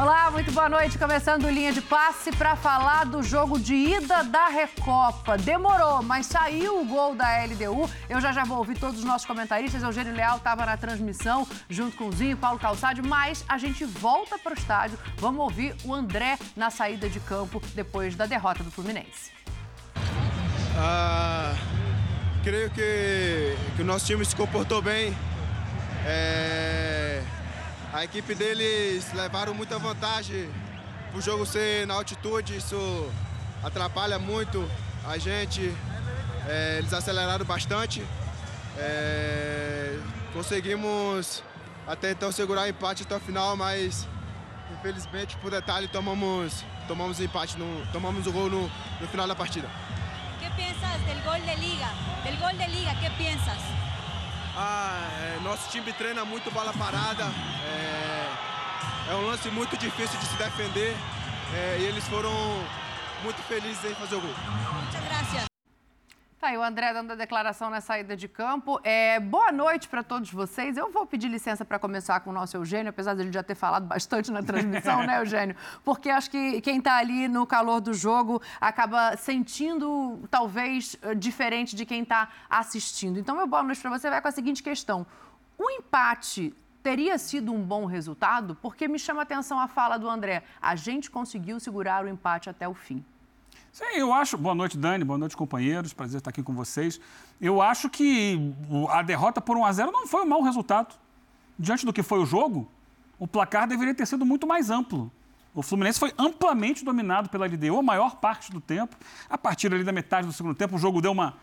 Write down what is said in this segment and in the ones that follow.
Olá, muito boa noite. Começando linha de passe para falar do jogo de ida da Recopa. Demorou, mas saiu o gol da LDU. Eu já já vou ouvir todos os nossos comentaristas. Eugênio Leal estava na transmissão junto com o Zinho, Paulo Calçade, mas a gente volta para o estádio. Vamos ouvir o André na saída de campo depois da derrota do Fluminense. Ah, creio que, que o nosso time se comportou bem. É a equipe deles levaram muita vantagem o jogo ser na altitude, isso atrapalha muito a gente. É, eles aceleraram bastante. É, conseguimos até então segurar empate até o final, mas infelizmente por detalhe tomamos tomamos empate, no, tomamos o gol no, no final da partida. O que pensas do gol de liga? Del gol de liga? Ah, é, nosso time treina muito bola parada. É, é, um lance muito difícil de se defender. É, e eles foram muito felizes em fazer o gol. Muchas gracias. Tá aí o André dando a declaração na saída de campo. É, boa noite para todos vocês. Eu vou pedir licença para começar com o nosso Eugênio, apesar de ele já ter falado bastante na transmissão, né, Eugênio? Porque acho que quem está ali no calor do jogo acaba sentindo, talvez, eh, diferente de quem está assistindo. Então, meu boa noite para você vai com a seguinte questão. O empate teria sido um bom resultado? Porque me chama a atenção a fala do André. A gente conseguiu segurar o empate até o fim. Sim, eu acho. Boa noite, Dani. Boa noite, companheiros. Prazer estar aqui com vocês. Eu acho que a derrota por 1 a 0 não foi um mau resultado. Diante do que foi o jogo, o placar deveria ter sido muito mais amplo. O Fluminense foi amplamente dominado pela LDU a maior parte do tempo. A partir ali da metade do segundo tempo, o jogo deu uma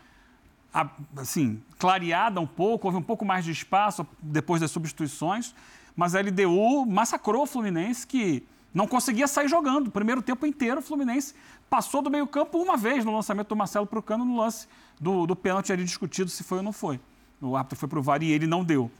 assim, clareada um pouco, houve um pouco mais de espaço depois das substituições, mas a LDU massacrou o Fluminense que não conseguia sair jogando. O primeiro tempo inteiro, o Fluminense passou do meio-campo uma vez no lançamento do Marcelo para o Cano, no lance do, do pênalti ali discutido se foi ou não foi. O árbitro foi para o VAR e ele não deu.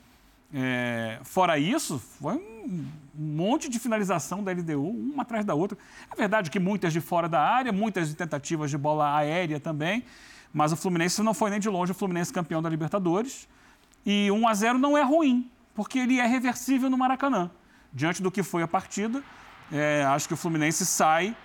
É, fora isso, foi um monte de finalização da LDU, uma atrás da outra. É verdade que muitas de fora da área, muitas tentativas de bola aérea também, mas o Fluminense não foi nem de longe o Fluminense campeão da Libertadores. E 1 a 0 não é ruim, porque ele é reversível no Maracanã. Diante do que foi a partida, é, acho que o Fluminense sai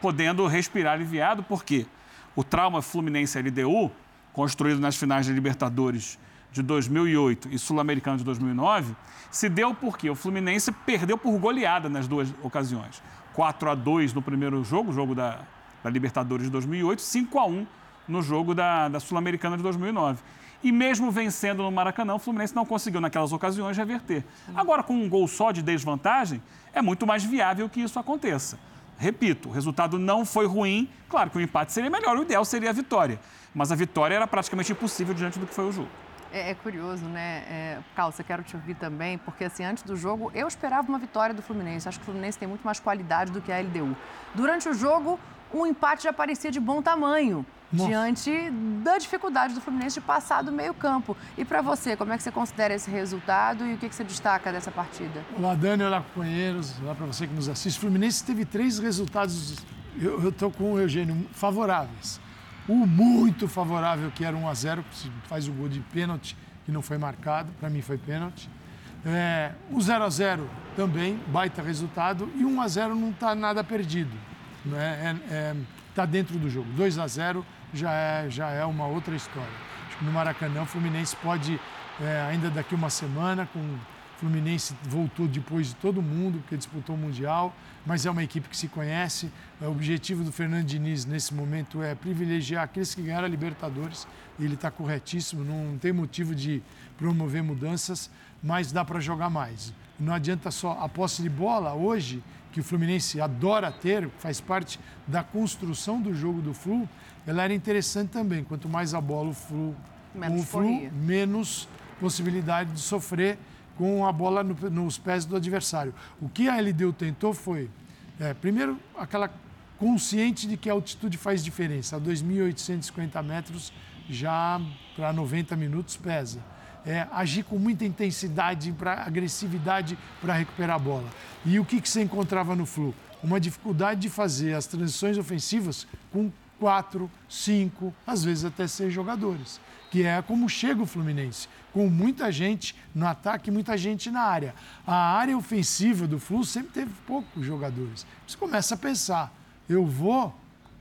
podendo respirar aliviado, porque o trauma Fluminense-LDU, construído nas finais da Libertadores de 2008 e Sul-Americano de 2009, se deu porque o Fluminense perdeu por goleada nas duas ocasiões. 4 a 2 no primeiro jogo, jogo da, da Libertadores de 2008, 5 a 1 no jogo da, da Sul-Americana de 2009. E mesmo vencendo no Maracanã, o Fluminense não conseguiu, naquelas ocasiões, reverter. Agora, com um gol só de desvantagem, é muito mais viável que isso aconteça. Repito, o resultado não foi ruim. Claro que o empate seria melhor, o ideal seria a vitória. Mas a vitória era praticamente impossível diante do que foi o jogo. É, é curioso, né? É, Calça, quero te ouvir também, porque assim, antes do jogo, eu esperava uma vitória do Fluminense. Acho que o Fluminense tem muito mais qualidade do que a LDU. Durante o jogo, um empate já parecia de bom tamanho. Nossa. diante da dificuldade do Fluminense de passar do meio campo. E para você, como é que você considera esse resultado e o que, que você destaca dessa partida? Olá, Dani, olá, companheiros, olá para você que nos assiste. O Fluminense teve três resultados, eu estou com o Eugênio, favoráveis. O muito favorável, que era 1 a 0 faz o gol de pênalti, que não foi marcado, para mim foi pênalti. É, o 0 a 0 também, baita resultado, e 1 a 0 não está nada perdido. Está né? é, é, tá dentro do jogo. 2 a 0 já é, já é uma outra história. Acho que no Maracanã o Fluminense pode, é, ainda daqui uma semana, com o Fluminense voltou depois de todo mundo, porque disputou o Mundial, mas é uma equipe que se conhece. O objetivo do Fernando Diniz nesse momento é privilegiar aqueles que ganharam a Libertadores. Ele está corretíssimo, não tem motivo de promover mudanças, mas dá para jogar mais. Não adianta só a posse de bola hoje, que o Fluminense adora ter, faz parte da construção do jogo do Flu, ela era interessante também. Quanto mais a bola o Flu, menos, o flu, menos possibilidade de sofrer com a bola no, nos pés do adversário. O que a LDU tentou foi, é, primeiro, aquela consciente de que a altitude faz diferença. A 2.850 metros já para 90 minutos pesa. É, agir com muita intensidade, pra, agressividade para recuperar a bola. E o que, que você encontrava no Flu? Uma dificuldade de fazer as transições ofensivas com quatro, cinco, às vezes até seis jogadores. Que é como chega o Fluminense, com muita gente no ataque, muita gente na área. A área ofensiva do Flu sempre teve poucos jogadores. Você começa a pensar, eu vou,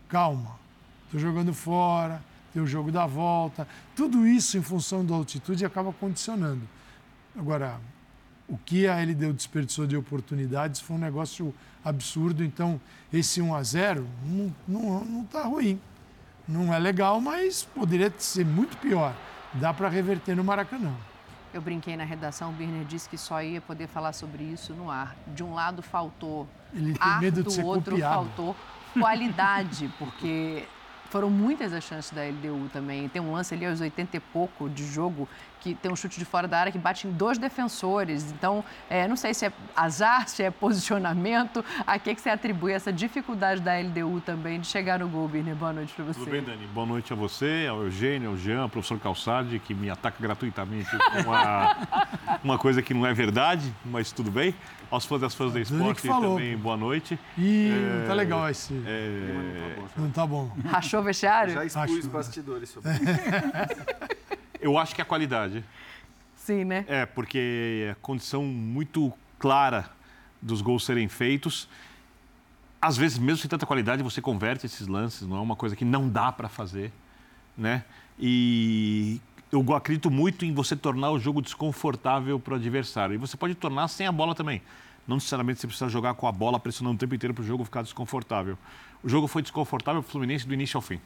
calma, estou jogando fora, tem o jogo da volta, tudo isso em função da altitude acaba condicionando. Agora, o que a LDU desperdiçou de oportunidades foi um negócio absurdo. Então, esse 1 a 0 não está ruim. Não é legal, mas poderia ser muito pior. Dá para reverter no Maracanã. Eu brinquei na redação, o Birner disse que só ia poder falar sobre isso no ar. De um lado faltou Ele tem ar, medo de do ser outro copiado. faltou qualidade, porque foram muitas as chances da LDU também. Tem um lance ali aos 80 e pouco de jogo que tem um chute de fora da área que bate em dois defensores. Então, é, não sei se é azar, se é posicionamento. A que, que você atribui essa dificuldade da LDU também de chegar no gol, Birner? Boa noite para você. Tudo bem, Dani? Boa noite a você, ao Eugênio, ao Jean, ao professor Calçade, que me ataca gratuitamente com uma, uma coisa que não é verdade, mas tudo bem. Aos fãs das fãs do esporte falou, também, boa noite. Ih, É, não tá legal esse. É, Não tá bom. Rachou o vestiário? Já expus Acho- bastidores sobre eu acho que é a qualidade. Sim, né? É, porque é condição muito clara dos gols serem feitos. Às vezes, mesmo sem tanta qualidade, você converte esses lances, não é uma coisa que não dá para fazer, né? E eu acredito muito em você tornar o jogo desconfortável para o adversário. E você pode tornar sem a bola também. Não necessariamente você precisa jogar com a bola pressionando o tempo inteiro para o jogo ficar desconfortável. O jogo foi desconfortável para o Fluminense do início ao fim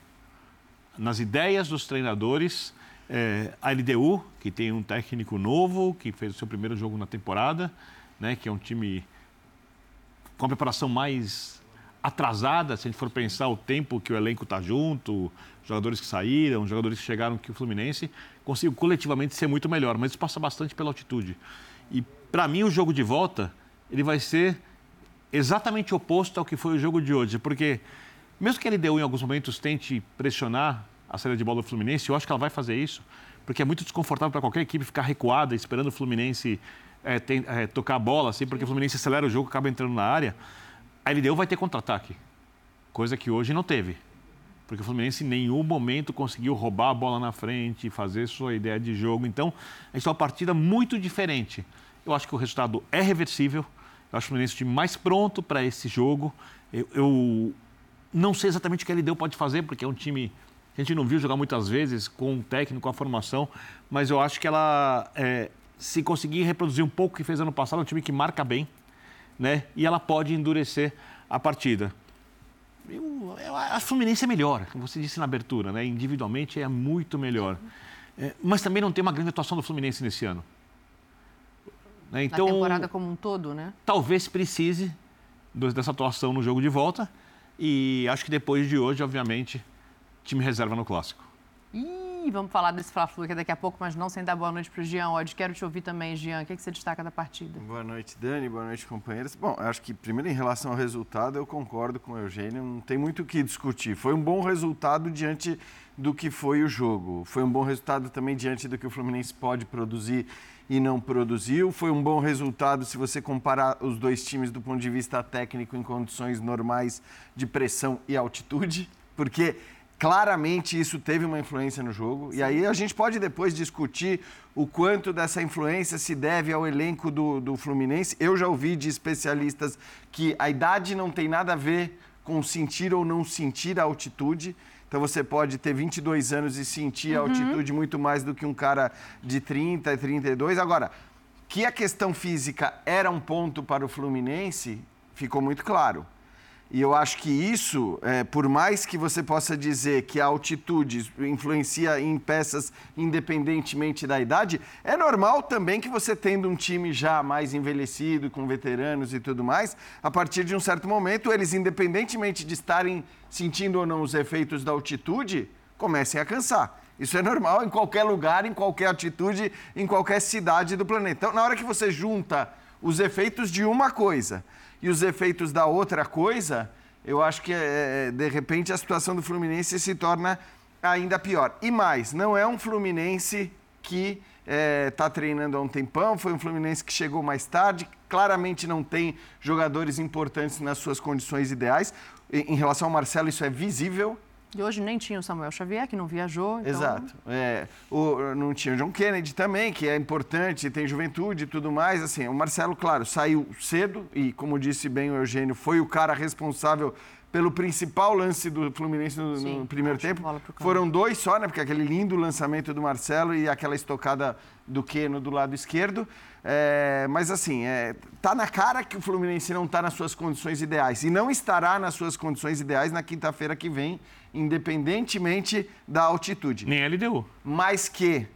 nas ideias dos treinadores. É, a LDU, que tem um técnico novo, que fez o seu primeiro jogo na temporada, né, que é um time com a preparação mais atrasada, se a gente for pensar o tempo que o elenco está junto, jogadores que saíram, jogadores que chegaram, que o Fluminense conseguiu coletivamente ser muito melhor, mas isso passa bastante pela altitude. E para mim o jogo de volta, ele vai ser exatamente oposto ao que foi o jogo de hoje, porque mesmo que a LDU em alguns momentos tente pressionar a saída de bola do Fluminense, eu acho que ela vai fazer isso, porque é muito desconfortável para qualquer equipe ficar recuada, esperando o Fluminense é, tem- é, tocar a bola, assim, porque o Fluminense acelera o jogo, acaba entrando na área. A LDU vai ter contra-ataque, coisa que hoje não teve. Porque o Fluminense em nenhum momento conseguiu roubar a bola na frente, fazer sua ideia de jogo. Então, a gente tem uma partida muito diferente. Eu acho que o resultado é reversível. Eu acho o Fluminense o time mais pronto para esse jogo. Eu, eu não sei exatamente o que a LDU pode fazer, porque é um time que a gente não viu jogar muitas vezes, com o técnico, com a formação. Mas eu acho que ela, é, se conseguir reproduzir um pouco o que fez ano passado, é um time que marca bem, né? E ela pode endurecer a partida. Eu, eu, a Fluminense é melhor, como você disse na abertura, né? individualmente é muito melhor. É, mas também não tem uma grande atuação do Fluminense nesse ano. Né? Então, Na temporada como um todo, né? talvez precise dessa atuação no jogo de volta. E acho que depois de hoje, obviamente, time reserva no clássico. Ih, vamos falar desse Fla-Flu aqui daqui a pouco, mas não sem dar boa noite para o Jean Odd. Quero te ouvir também, Jean. O que, que você destaca da partida? Boa noite, Dani. Boa noite, companheiros. Bom, acho que, primeiro, em relação ao resultado, eu concordo com o Eugênio. Não tem muito o que discutir. Foi um bom resultado diante do que foi o jogo. Foi um bom resultado também diante do que o Fluminense pode produzir e não produziu. Foi um bom resultado se você comparar os dois times do ponto de vista técnico em condições normais de pressão e altitude, porque claramente isso teve uma influência no jogo. E aí a gente pode depois discutir o quanto dessa influência se deve ao elenco do, do Fluminense. Eu já ouvi de especialistas que a idade não tem nada a ver com sentir ou não sentir a altitude. Então você pode ter 22 anos e sentir a altitude muito mais do que um cara de 30, 32. Agora, que a questão física era um ponto para o Fluminense, ficou muito claro. E eu acho que isso, é, por mais que você possa dizer que a altitude influencia em peças independentemente da idade, é normal também que você tendo um time já mais envelhecido, com veteranos e tudo mais, a partir de um certo momento, eles, independentemente de estarem sentindo ou não os efeitos da altitude, comecem a cansar. Isso é normal em qualquer lugar, em qualquer altitude, em qualquer cidade do planeta. Então, na hora que você junta os efeitos de uma coisa e os efeitos da outra coisa, eu acho que, é, de repente, a situação do Fluminense se torna ainda pior. E mais, não é um Fluminense que está treinando há um tempão, foi um Fluminense que chegou mais tarde, claramente não tem jogadores importantes nas suas condições ideais. Em relação ao Marcelo, isso é visível. E hoje nem tinha o Samuel Xavier, que não viajou. Então... Exato. É, o, não tinha o John Kennedy também, que é importante, tem juventude e tudo mais. Assim, o Marcelo, claro, saiu cedo e, como disse bem o Eugênio, foi o cara responsável pelo principal lance do Fluminense no, Sim, no primeiro tempo. Foram dois só, né? Porque aquele lindo lançamento do Marcelo e aquela estocada do Keno do lado esquerdo. É, mas assim, é, tá na cara que o Fluminense não está nas suas condições ideais. E não estará nas suas condições ideais na quinta-feira que vem, independentemente da altitude. Nem LDU. Mas que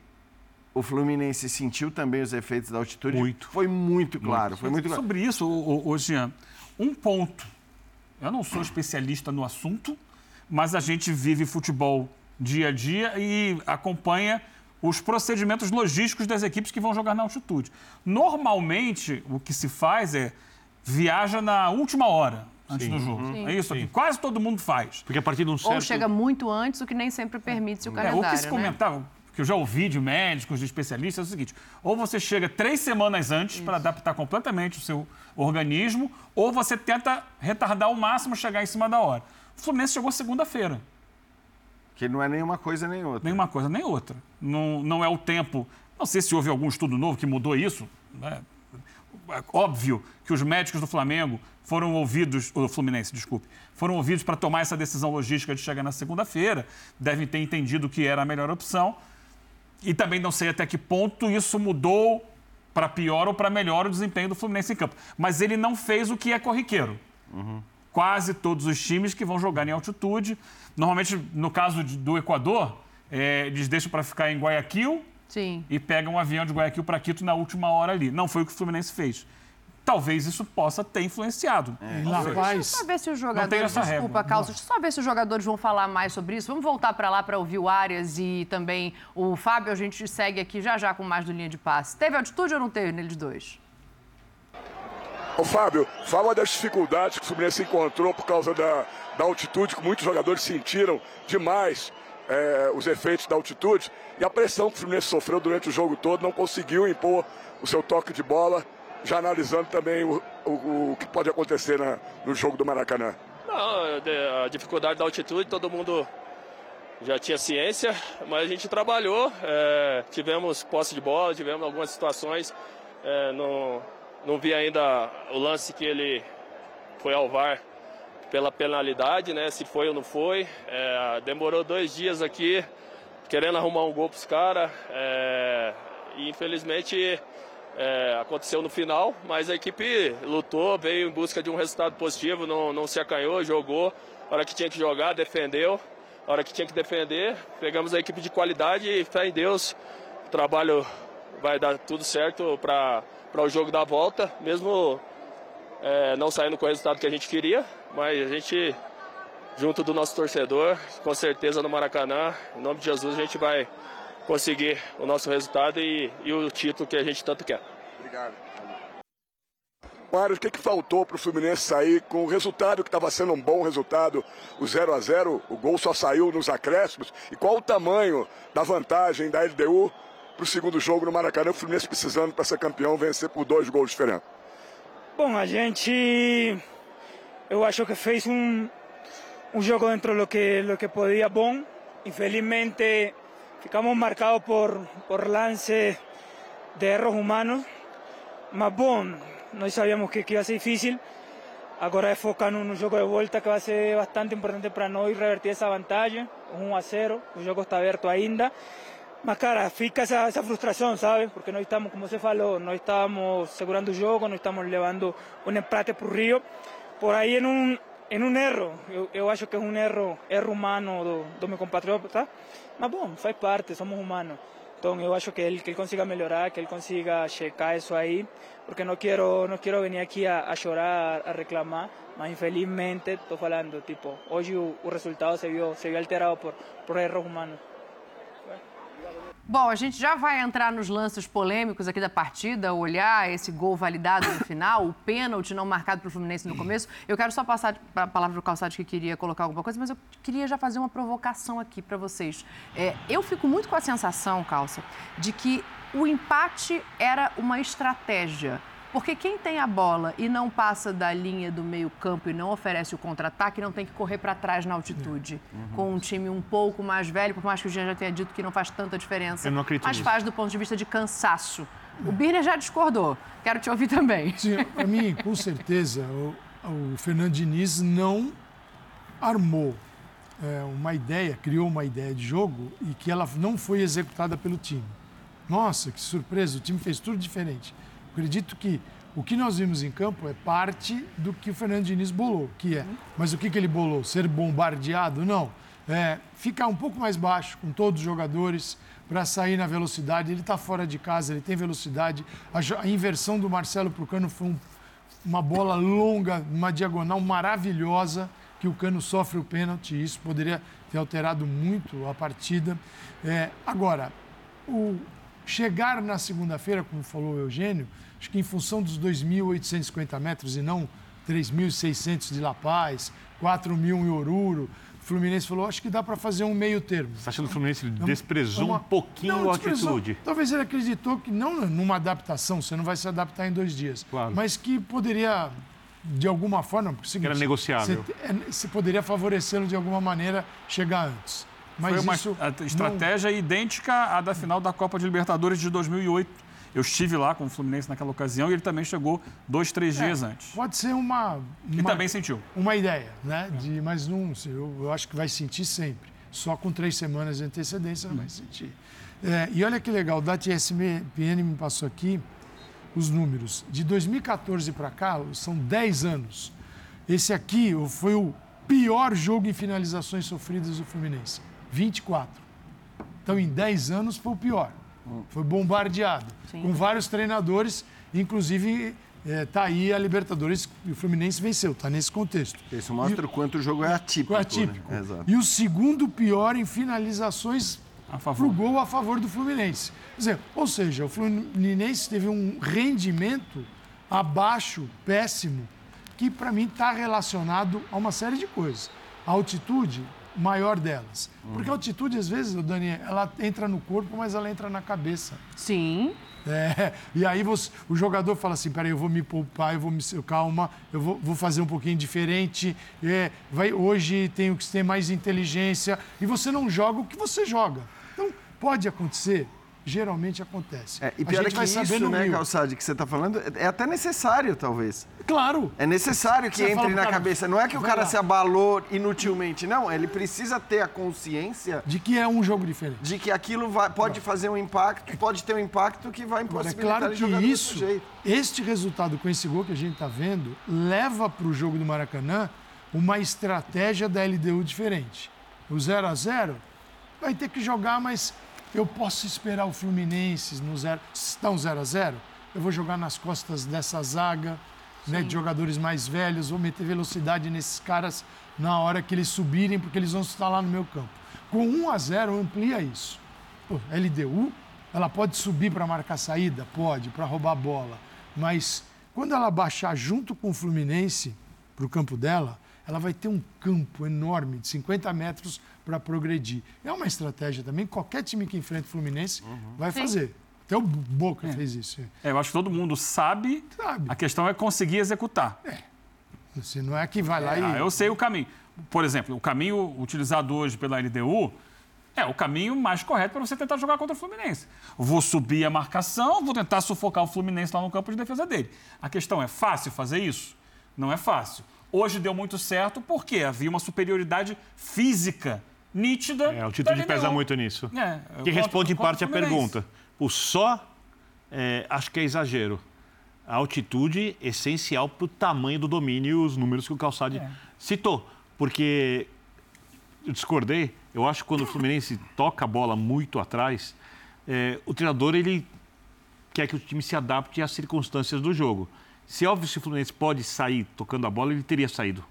o Fluminense sentiu também os efeitos da altitude. Muito. Foi muito claro. Foi muito claro. Sobre isso, ô, ô, ô, Jean, um ponto. Eu não sou especialista no assunto, mas a gente vive futebol dia a dia e acompanha os procedimentos logísticos das equipes que vão jogar na altitude. Normalmente, o que se faz é viaja na última hora antes do jogo. É isso que quase todo mundo faz. Porque a partir de um certo... Ou chega muito antes, o que nem sempre permite-se o É, calendário, o que se né? Que eu já ouvi de médicos, de especialistas, é o seguinte: ou você chega três semanas antes para adaptar completamente o seu organismo, ou você tenta retardar ao máximo chegar em cima da hora. O Fluminense chegou segunda-feira. Que não é nenhuma coisa nem outra. Nem uma coisa nem outra. Não, não é o tempo. Não sei se houve algum estudo novo que mudou isso. Né? É óbvio que os médicos do Flamengo foram ouvidos, o Fluminense, desculpe, foram ouvidos para tomar essa decisão logística de chegar na segunda-feira. Devem ter entendido que era a melhor opção. E também não sei até que ponto isso mudou para pior ou para melhor o desempenho do Fluminense em campo. Mas ele não fez o que é corriqueiro. Quase todos os times que vão jogar em altitude, normalmente no caso de- do Equador, é, eles deixam para ficar em Guayaquil Sim. e pegam um avião de Guayaquil para Quito na última hora ali. Não foi o que o Fluminense fez. Talvez isso possa ter influenciado. Não La sei. Paz, Só ver se os jogadores. essa regra. Desculpa, Calça. Deixa eu só ver se os jogadores vão falar mais sobre isso. Vamos voltar para lá para ouvir o Arias e também o Fábio. A gente segue aqui já já com mais do linha de passe. Teve altitude ou não teve neles dois? Ô Fábio, fala das dificuldades que o Fluminense encontrou por causa da, da altitude, que muitos jogadores sentiram demais é, os efeitos da altitude e a pressão que o Fluminense sofreu durante o jogo todo, não conseguiu impor o seu toque de bola, já analisando também o, o- o que pode acontecer na- no jogo do Maracanã. Não, a dificuldade da altitude, todo mundo já tinha ciência, mas a gente trabalhou, é, tivemos posse de bola, tivemos algumas situações, é, não, não vi ainda o lance que ele foi ao VAR pela penalidade, né, se foi ou não foi. É, demorou dois dias aqui, querendo arrumar um gol para os caras, e infelizmente é, aconteceu no final, mas a equipe lutou, veio em busca de um resultado positivo, não, não se acanhou, jogou, a hora que tinha que jogar, defendeu, a hora que tinha que defender, pegamos a equipe de qualidade e fé em Deus, o trabalho vai dar tudo certo para o jogo da volta, mesmo é, não saindo com o resultado que a gente queria, mas a gente, junto do nosso torcedor, com certeza no Maracanã, em nome de Jesus, a gente vai conseguir o nosso resultado e, e o título que a gente tanto quer. Obrigado. Mário, o que, que faltou para o Fluminense sair com o resultado que estava sendo um bom resultado, o 0 a 0 o gol só saiu nos acréscimos, e qual o tamanho da vantagem da LDU para o segundo jogo no Maracanã, o Fluminense precisando para ser campeão, vencer por dois gols diferentes? Bom, a gente, eu acho que fez um, um jogo dentro do que, do que podia bom. Infelizmente, ficamos marcados por, por lance de erros humanos. Mas bom, nós sabíamos que, que ia ser difícil. Agora é focar no, no jogo de volta que vai ser bastante importante para nós revertir essa vantagem. 1 a 0, o jogo está aberto ainda. Mas, cara, fica essa, essa frustração, sabe? Porque nós estamos, como você falou, nós estamos segurando o jogo, nós estamos levando um empate para o Rio. Por aí, em um, em um erro, eu, eu acho que é um erro, erro humano do, do meu compatriota? Mas, bom, faz parte, somos humanos. Então, eu acho que ele, que consiga melhorar, que ele consiga checar isso aí, porque não quero, não quero vir aqui a, a chorar, a reclamar, mas infelizmente, estou falando, tipo, hoje o, resultado se viu, se viu alterado por, por erros humanos. Bom, a gente já vai entrar nos lances polêmicos aqui da partida, olhar esse gol validado no final, o pênalti não marcado para o Fluminense no começo. Eu quero só passar a palavra para o Calçado que queria colocar alguma coisa, mas eu queria já fazer uma provocação aqui para vocês. É, eu fico muito com a sensação, Calça, de que o empate era uma estratégia. Porque quem tem a bola e não passa da linha do meio-campo e não oferece o contra-ataque, não tem que correr para trás na altitude. Uhum. Com um time um pouco mais velho, por mais que o Jean já tenha dito que não faz tanta diferença. Eu não acredito Mas nisso. faz do ponto de vista de cansaço. O Birner já discordou. Quero te ouvir também. Sim, para mim, com certeza, o, o Fernando Diniz não armou é, uma ideia, criou uma ideia de jogo e que ela não foi executada pelo time. Nossa, que surpresa, o time fez tudo diferente. Acredito que o que nós vimos em campo é parte do que o Fernando Diniz bolou, que é. Mas o que, que ele bolou? Ser bombardeado? Não. É, ficar um pouco mais baixo com todos os jogadores para sair na velocidade. Ele está fora de casa, ele tem velocidade. A, a inversão do Marcelo para o Cano foi um- uma bola longa, uma diagonal maravilhosa, que o Cano sofre o pênalti. Isso poderia ter alterado muito a partida. É, agora, o chegar na segunda-feira, como falou o Eugênio, acho que em função dos 2.850 metros e não 3.600 de La Paz, 4.000 em Oruro, o Fluminense falou, acho que dá para fazer um meio termo. Você acha que o Fluminense É desprezou é uma- um pouquinho Não, a atitude? Talvez ele acreditou que não numa adaptação, você não vai se adaptar em dois dias, Claro. mas que poderia, de alguma forma, porque é seguinte, era negociável. Você, você poderia favorecê-lo de alguma maneira chegar antes. Mas Foi uma isso a- não- estratégia idêntica à da final da Copa de Libertadores de 2008. Eu estive lá com o Fluminense naquela ocasião e ele também chegou dois, três dias antes. Pode ser uma, E uma- também sentiu. uma ideia, né? De, mas não, eu, eu acho que vai sentir sempre. Só com três semanas de antecedência vai sentir. É, e olha que legal, o Dati SPN me passou aqui os números. De 2014 para cá, são 10 anos. Esse aqui foi o pior jogo em finalizações sofridas do Fluminense. 24. Então, em 10 anos, foi o pior. Foi bombardeado. Com vários treinadores, inclusive está aí a Libertadores e o Fluminense venceu, está nesse contexto. Isso mostra o quanto o jogo é atípico. Ficou atípico. Né? Exato. E o segundo pior em finalizações A favor. pro gol a favor do Fluminense. Quer dizer, ou seja, o Fluminense teve um rendimento abaixo, péssimo, que para mim está relacionado a uma série de coisas. A altitude, maior delas. Porque a altitude, às vezes, Dani, ela entra no corpo, mas ela entra na cabeça. Sim. É, e aí você- o jogador fala assim, peraí, eu vou me poupar, eu vou me calma, eu vou, vou fazer um pouquinho diferente. é, vai, hoje tenho que ter mais inteligência. E você não joga o que você joga. Então, pode acontecer, geralmente acontece. É, e A pior é gente que vai saber isso, no né. Calçade, que você está falando, é é até necessário, talvez. Claro. É necessário que Você entre na cara, cabeça. Não é que o cara lá. se abalou inutilmente. Não, ele precisa ter a consciência De que é um jogo diferente. de que aquilo vai- pode fazer um impacto, pode ter um impacto que vai Agora, é impossibilitar claro que isso, este resultado com esse gol que a gente está vendo, leva para o jogo do Maracanã uma estratégia da LDU diferente. O 0 a 0 vai ter que jogar, mas eu posso esperar o Fluminense no 0 Se está um 0 a 0 eu vou jogar nas costas dessa zaga, né, de jogadores mais velhos, vou meter velocidade nesses caras na hora que eles subirem, porque eles vão estar lá no meu campo. Com 1 a 0 amplia isso. Pô, LDU, ela pode subir para marcar saída? Pode, para roubar a bola. Mas quando ela baixar junto com o Fluminense para o campo dela, ela vai ter um campo enorme, de 50 metros, para progredir. É uma estratégia também, qualquer time que enfrenta o Fluminense vai fazer. Até o Boca fez isso. É, eu acho que todo mundo sabe, Sabe. a questão é conseguir executar. Você não é que vai lá e. Ah, eu sei o caminho. Por exemplo, o caminho utilizado hoje pela LDU é o caminho mais correto para você tentar jogar contra o Fluminense. Vou subir a marcação, vou tentar sufocar o Fluminense lá no campo de defesa dele. A questão é fácil fazer isso? Não é fácil. Hoje deu muito certo porque havia uma superioridade física nítida. É, a altitude da pesa muito nisso. É, Que responde em parte o a pergunta. O só, é, acho que é exagero. A altitude é essencial para o tamanho do domínio e os números que o Calçade É. citou. Porque eu discordei. Eu acho que quando o Fluminense toca a bola muito atrás, é, o treinador ele quer que o time se adapte às circunstâncias do jogo. Se óbvio se o Fluminense pode sair tocando a bola, ele teria saído.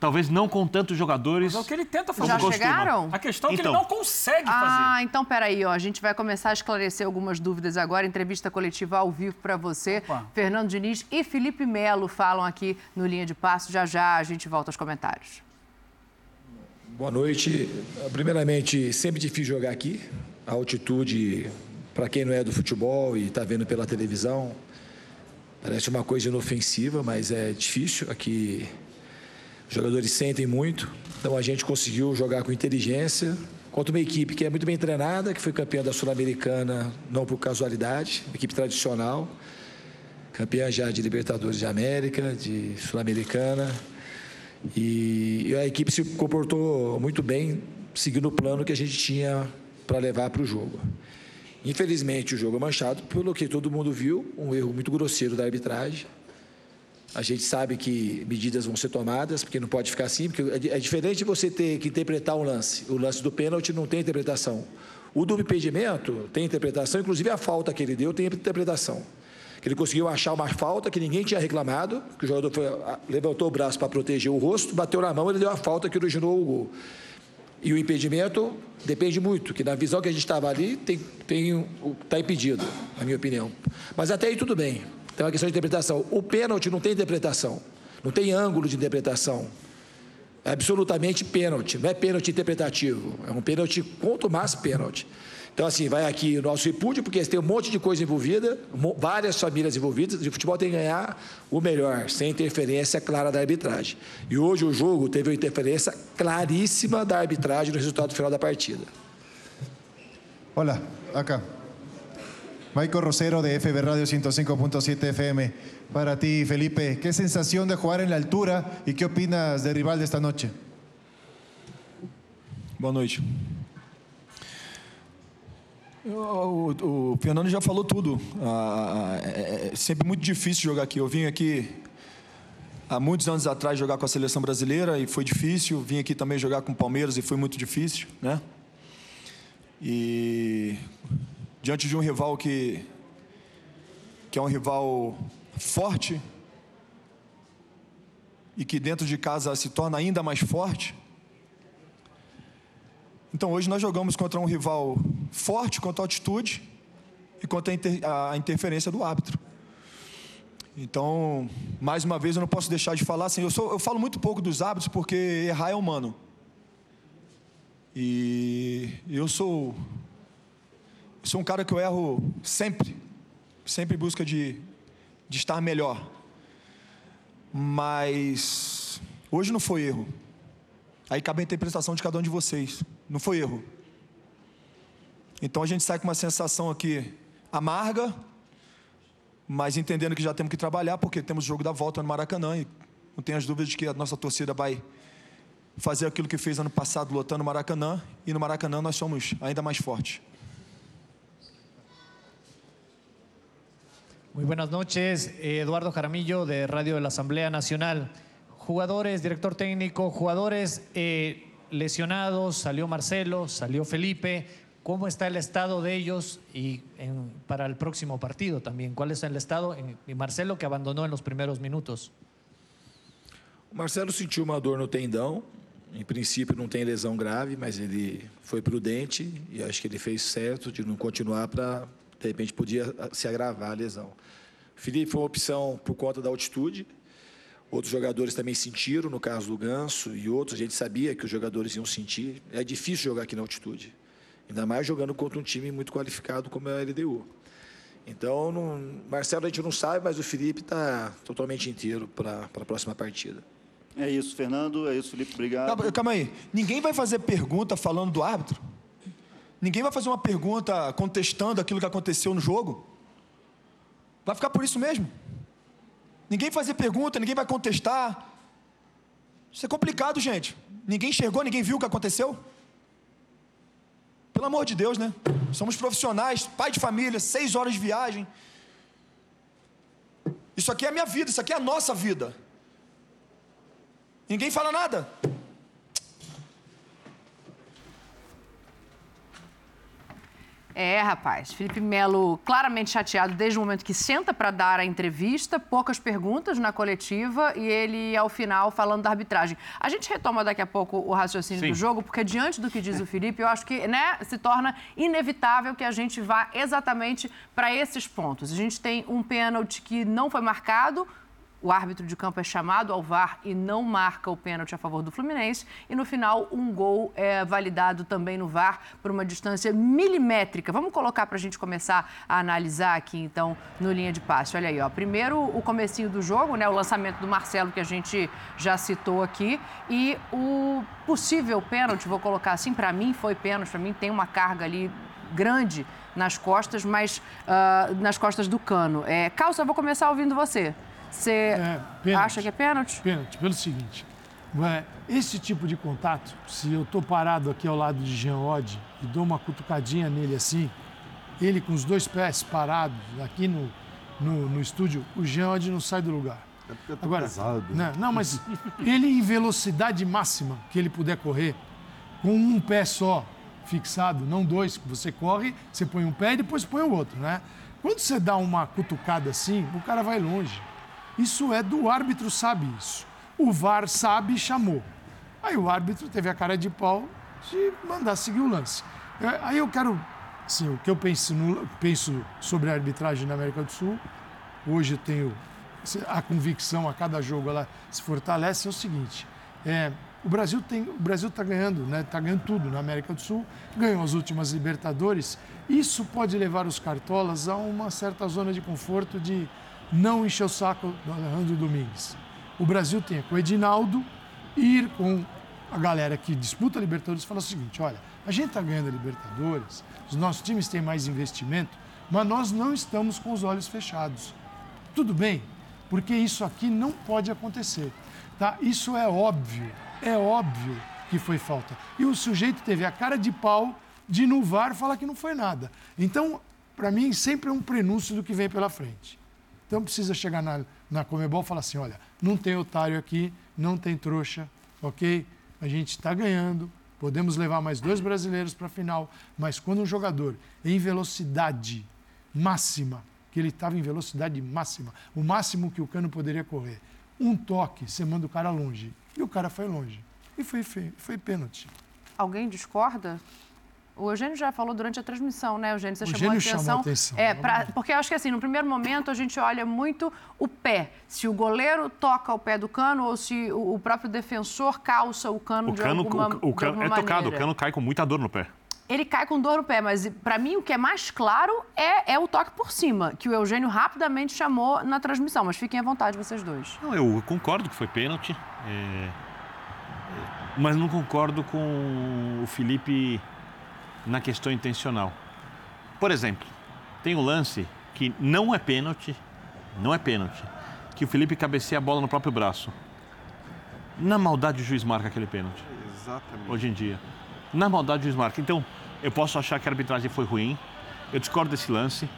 Talvez não com tantos jogadores. Mas é o que ele tenta fazer. Já costuma. chegaram? A questão é que Então. ele não consegue fazer. Ah, então peraí, ó. A gente vai começar a esclarecer algumas dúvidas agora. Entrevista coletiva ao vivo para você. Opa. Fernando Diniz e Felipe Melo falam aqui no Linha de Passo. Já já a gente volta aos comentários. Boa noite. Primeiramente, sempre difícil jogar aqui. A altitude, para quem não é do futebol e está vendo pela televisão, Parece uma coisa inofensiva, mas é difícil. Aqui os jogadores sentem muito. Então a gente conseguiu jogar com inteligência contra uma equipe que é muito bem treinada, que foi campeã da Sul-Americana, não por casualidade, equipe tradicional, campeã já de Libertadores de América, de Sul-Americana. E a equipe se comportou muito bem, seguindo o plano que a gente tinha para levar para o jogo. Infelizmente, o jogo é manchado pelo que todo mundo viu, um erro muito grosseiro da arbitragem. A gente sabe que medidas vão ser tomadas, porque não pode ficar assim, porque é, é diferente você ter que interpretar um lance. O lance do pênalti não tem interpretação. O do impedimento tem interpretação, inclusive a falta que ele deu tem interpretação. Que ele conseguiu achar uma falta que ninguém tinha reclamado, que o jogador foi, levantou o braço para proteger o rosto, bateu na mão, ele deu a falta que originou o gol. E o impedimento depende muito, que na visão que a gente estava ali, tem, tem, está impedido, na minha opinião. Mas até aí tudo bem. Tem uma questão de interpretação. O pênalti não tem interpretação, não tem ângulo de interpretação. É absolutamente pênalti, não é pênalti interpretativo, é um pênalti quanto mais pênalti. Então, assim, vai aqui o nosso repúdio, porque tem um monte de coisa envolvida, várias famílias envolvidas, e o futebol tem que ganhar o melhor, sem interferência clara da arbitragem. E hoje o jogo teve uma interferência claríssima da arbitragem no resultado final da partida. Olá, acá. Michael Rosero de FB Radio 105.7 FM. Para ti, Felipe, ¿qué sensación de jugar en la altura y qué opinas del rival de esta noche? Boa noite. O, o, o Fernando já falou tudo. Ah, é, é sempre muito difícil jogar aqui. Eu vim aqui há muitos anos atrás jogar com a seleção brasileira e foi difícil. Vim aqui também jogar com o Palmeiras e foi muito difícil, né? E diante de um rival que que é um rival forte e que dentro de casa se torna ainda mais forte. Então hoje nós jogamos contra um rival forte quanto à altitude e quanto à inter, a interferência do árbitro. Então, mais uma vez, eu não posso deixar de falar assim. Eu, sou, eu falo muito pouco dos árbitros porque errar é humano. E eu sou, sou um cara que eu erro sempre, sempre em busca de, de estar melhor. Mas hoje não foi erro. Aí cabe a interpretação de cada um de vocês. Não foi erro. Então a gente sai com uma sensação aqui amarga, mas entendendo que já temos que trabalhar, porque temos o jogo da volta no Maracanã e não tenho as dúvidas de que a nossa torcida vai fazer aquilo que fez ano passado lotando o Maracanã e no Maracanã nós somos ainda mais fortes. Muy buenas noches, Eduardo Jaramillo de Radio de la Asamblea Nacional. Jugadores, director técnico, jugadores eh, lesionados, salió Marcelo, salió Felipe. ¿Cómo está el estado de ellos y para el próximo partido también? ¿Cuál es el estado? Y Marcelo que abandonó en los primeros minutos. Marcelo sentiu uma dor no tendão. Em princípio não tem lesão grave, mas ele foi prudente e acho que ele fez certo de não continuar para de repente podia se agravar a lesão. Felipe foi uma opção por conta da altitude. Outros jogadores também sentiram, no caso do Ganso e outros, a gente sabia que os jogadores iam sentir. É difícil jogar aqui na altitude. Ainda mais jogando contra um time muito qualificado como é a LDU. Então, não, Marcelo a gente não sabe, mas o Felipe está totalmente inteiro para a próxima partida. É isso, Fernando. É isso, Felipe. Obrigado. Calma, calma aí. Ninguém vai fazer pergunta falando do árbitro? Ninguém vai fazer uma pergunta contestando aquilo que aconteceu no jogo? Vai ficar por isso mesmo? Ninguém fazer pergunta, ninguém vai contestar. Isso é complicado, gente. Ninguém enxergou, ninguém viu o que aconteceu. Pelo amor de Deus, né? Somos profissionais, pai de família, seis horas de viagem. Isso aqui é a minha vida, isso aqui é a nossa vida. Ninguém fala nada. É, rapaz. Felipe Melo claramente chateado desde o momento que senta para dar a entrevista, poucas perguntas na coletiva e ele, ao final, falando da arbitragem. A gente retoma daqui a pouco o raciocínio Sim. do jogo, porque diante do que diz o Felipe, eu acho que né, se torna inevitável que a gente vá exatamente para esses pontos. A gente tem um pênalti que não foi marcado, o árbitro de campo é chamado ao VAR e não marca o pênalti a favor do Fluminense. E no final, um gol é validado também no VAR por uma distância milimétrica. Vamos colocar para a gente começar a analisar aqui, então, no linha de passe. Olha aí, ó. Primeiro, o comecinho do jogo, né? O lançamento do Marcelo, que a gente já citou aqui. E o possível pênalti, vou colocar assim, para mim foi pênalti. Para mim tem uma carga ali grande nas costas, mas uh, nas costas do cano. É, Calça, eu vou começar ouvindo você. Você é, acha que é pênalti? Pênalti, pelo seguinte. Esse tipo de contato, se eu estou parado aqui ao lado de Jean Oddi e dou uma cutucadinha nele assim, ele com os dois pés parados aqui no, no, no estúdio, o Jean Oddi não sai do lugar. É porque eu tô Agora, pesado. Não, né, não, mas ele em velocidade máxima que ele puder correr, com um pé só fixado, não dois, você corre, você põe um pé e depois põe o outro, né? Quando você dá uma cutucada assim, o cara vai longe. Isso é do árbitro, sabe isso. O VAR sabe e chamou. Aí o árbitro teve a cara de pau de mandar seguir o lance. É, aí eu quero, assim, o que eu penso, no, penso sobre a arbitragem na América do Sul, hoje eu tenho a convicção a cada jogo ela se fortalece, é o seguinte, é, o Brasil tem, o Brasil está ganhando, né? Está ganhando tudo na América do Sul, ganhou as últimas Libertadores. Isso pode levar os cartolas a uma certa zona de conforto de não encher o saco do Alejandro Domingues. O Brasil tem com o Edinaldo ir com a galera que disputa a Libertadores falar o seguinte: olha, a gente está ganhando a Libertadores, os nossos times têm mais investimento, mas nós não estamos com os olhos fechados. Tudo bem, porque isso aqui não pode acontecer. Tá? Isso é óbvio, é óbvio que foi falta. E o sujeito teve a cara de pau de no VAR falar que não foi nada. Então, para mim, sempre é um prenúncio do que vem pela frente. Então precisa chegar na, na Comebol e falar assim, olha, não tem otário aqui, não tem trouxa, ok? A gente está ganhando, podemos levar mais dois brasileiros para a final, mas quando um jogador em velocidade máxima, que ele estava em velocidade máxima, o máximo que o cano poderia correr, um toque, você manda o cara longe. E o cara foi longe. E foi, foi, foi pênalti. Alguém discorda? O Eugênio já falou durante a transmissão, né, Eugênio? Você o chamou a atenção. Chamou a atenção. É, pra, porque eu acho que assim, no primeiro momento a gente olha muito o pé. Se o goleiro toca o pé do cano ou se o, o próprio defensor calça o cano o de cano, alguma, o, o cano é maneira. tocado, o cano cai com muita dor no pé. Ele cai com dor no pé, mas para mim o que é mais claro é, é, o toque por cima, que o Eugênio rapidamente chamou na transmissão. Mas fiquem à vontade, vocês dois. Não, eu concordo que foi pênalti, é... mas não concordo com o Felipe na questão intencional. Por exemplo, tem um lance que não é pênalti, não é pênalti, que o Felipe cabeceia a bola no próprio braço. Na maldade o juiz marca aquele pênalti. Exatamente. Hoje em dia. Na maldade o juiz marca. Então, eu posso achar que a arbitragem foi ruim, eu discordo desse lance.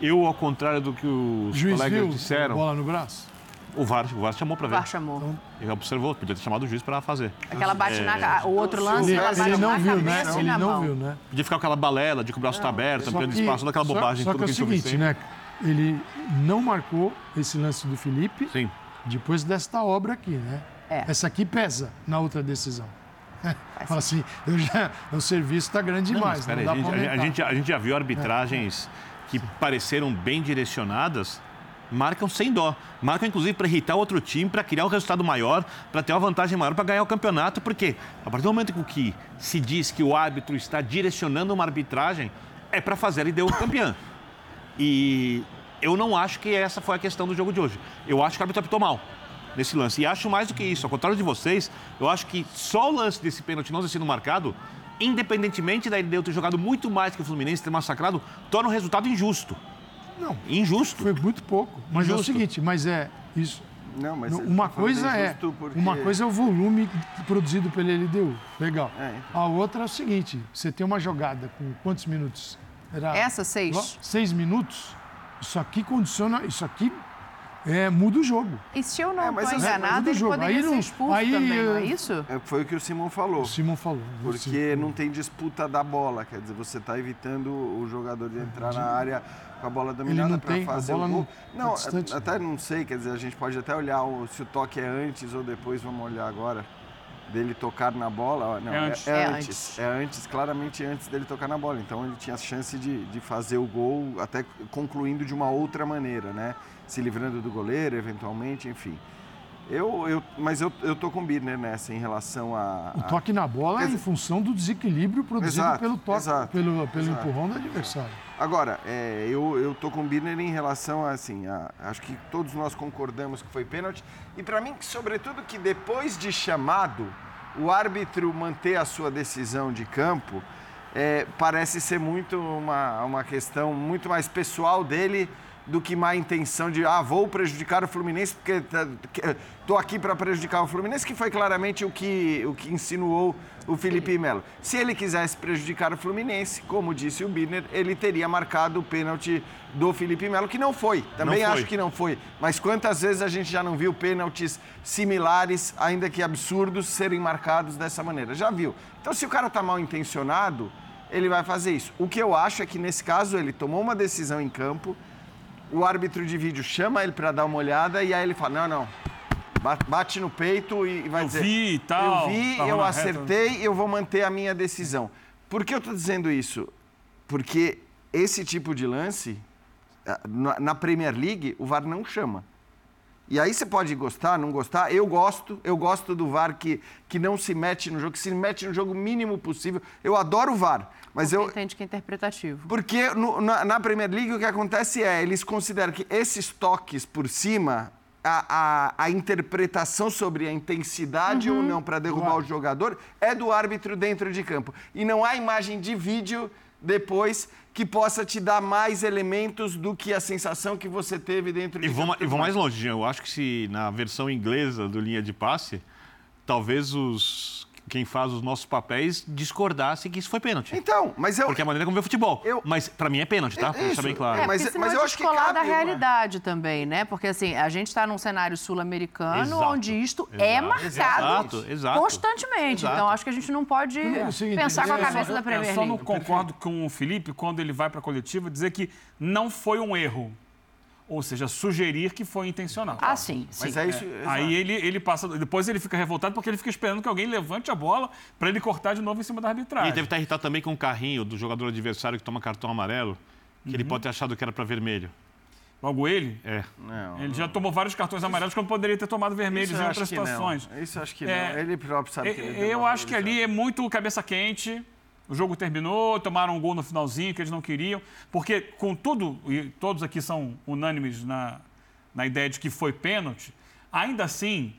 Eu, ao contrário do que os juiz colegas viu disseram. bola no braço? O VAR, o VAR chamou para O ver. VAR chamou. Ele observou, podia ter chamado o juiz para fazer. Aquela bate É, na... O outro lance, Ele, ela bate ele não na viu, cabeça né? Ele não mão. viu, né? Podia ficar com aquela balela de que o braço está aberto, Só ampliando que- espaço, toda aquela só- bobagem. Só tudo que é o seguinte, né? Ele não marcou esse lance do Felipe Sim. depois desta obra aqui, né? É. Essa aqui pesa na outra decisão. Fala assim, eu já, o serviço está grande Não, demais, não, a, gente, a, gente, a gente já viu arbitragens que pareceram bem direcionadas, marcam sem dó. Marcam, inclusive, para irritar o outro time, para criar um resultado maior, para ter uma vantagem maior para ganhar o campeonato, porque a partir do momento que se diz que o árbitro está direcionando uma arbitragem, é para fazer a LDU campeã. E eu não acho que essa foi a questão do jogo de hoje. Eu acho que o árbitro apitou mal nesse lance. E acho mais do que isso, ao contrário de vocês, eu acho que só o lance desse pênalti não ter sido marcado, independentemente da LDU ter jogado muito mais que o Fluminense, ter massacrado, torna o resultado injusto. Não. Injusto. Foi muito pouco. Mas é o seguinte, mas é isso. Não, mas uma coisa é porque- uma coisa é o volume produzido pela LDU. Legal. É. A outra é o seguinte: você tem uma jogada com quantos minutos? Era Essa, seis. Seis minutos. Isso aqui condiciona. Isso aqui é, muda o jogo. E se eu não É, estou assim, enganada, muda o ele poderia Aí ser não- expulso aí, também, não é eh, isso? É, foi o que o Simon falou. O Simon falou. Porque não tem disputa da bola, quer dizer, você está evitando o jogador de entrar na área com a bola dominada não para fazer bola o gol. não- Não, tá distante. até não sei, quer dizer, a gente pode até olhar o- se o toque é antes ou depois, vamos olhar agora. dele tocar na bola. Não, É é antes. é É antes. antes. É antes, claramente antes dele tocar na bola. Então ele tinha a chance de, de fazer o gol, até concluindo de uma outra maneira, né? Se livrando do goleiro, eventualmente, enfim. Eu, eu, mas eu, eu tô com o Birner nessa em relação a. O a- toque na bola é em função do desequilíbrio produzido Exato, pelo toque, exato, pelo, pelo exato. empurrão do adversário. Agora, é, eu, eu tô com o Birner em relação a, assim, a- acho que todos nós concordamos que foi pênalti. E para mim, sobretudo, que depois de chamado, o árbitro manter a sua decisão de campo é, parece ser muito uma, uma questão muito mais pessoal dele do que má intenção de, ah, vou prejudicar o Fluminense porque estou aqui para prejudicar o Fluminense, que foi claramente o que, o que insinuou o Felipe Melo. Se ele quisesse prejudicar o Fluminense, como disse o Birner, ele teria marcado o pênalti do Felipe Melo, que não foi. Também Não foi. acho que não foi. Mas quantas vezes a gente já não viu pênaltis similares, ainda que absurdos, serem marcados dessa maneira? Já viu. Então, se o cara está mal intencionado, ele vai fazer isso. O que eu acho é que, nesse caso, ele tomou uma decisão em campo, o árbitro de vídeo chama ele para dar uma olhada e aí ele fala: não, não. Ba- Bate no peito e vai Eu dizer. vi e tal, Eu vi, eu reta." acertei, eu vou manter a minha decisão. Por que eu estou dizendo isso? Porque esse tipo de lance, na Premier League, o VAR não chama. E aí você pode gostar, não gostar. Eu gosto, eu gosto do VAR que, que não se mete no jogo, que se mete no jogo o mínimo possível. Eu adoro o VAR, mas eu, Entende que é interpretativo. porque no- na, na Premier League o que acontece é, eles consideram que esses toques por cima, a, a, a interpretação sobre a intensidade ou não para derrubar o jogador é do árbitro dentro de campo. E não há imagem de vídeo depois que possa te dar mais elementos do que a sensação que você teve dentro de E vou, ma- campo. e vou mais longe, Jean. Eu acho que se na versão inglesa do linha de passe, talvez os quem faz os nossos papéis discordasse que isso foi pênalti. Então, mas eu... Porque é a maneira como vê futebol. Mas pra mim é pênalti, tá? Pra deixar bem claro. É, mas- senão mas é eu acho que descolar da cabe uma- realidade também, né? Porque assim, a gente está num cenário sul-americano onde isto é exato, marcado exato, exato. constantemente. Exato. Então acho que a gente não pode É o seguinte, pensar com a é, cabeça Eu- da Premier Eu só não League. concordo com o Felipe quando ele vai para a coletiva dizer que não foi um erro. Ou seja, sugerir que foi intencional. Ah, sim, sim. Mas é isso... Aí ele, ele passa. Depois ele fica revoltado porque ele fica esperando que alguém levante a bola para ele cortar de novo em cima da arbitragem. E deve estar irritado também com o carrinho do jogador adversário que toma cartão amarelo, que Uhum. ele pode ter achado que era para vermelho. Logo ele, É. Não, ele já tomou vários cartões amarelos quando poderia ter tomado vermelhos em outras não. situações. Isso eu acho que É, não. Ele próprio sabe que ele Eu acho que ali é muito cabeça quente. O jogo terminou, tomaram um gol no finalzinho que eles não queriam. Porque, com tudo, e todos aqui são unânimes na, na ideia de que foi pênalti, ainda assim,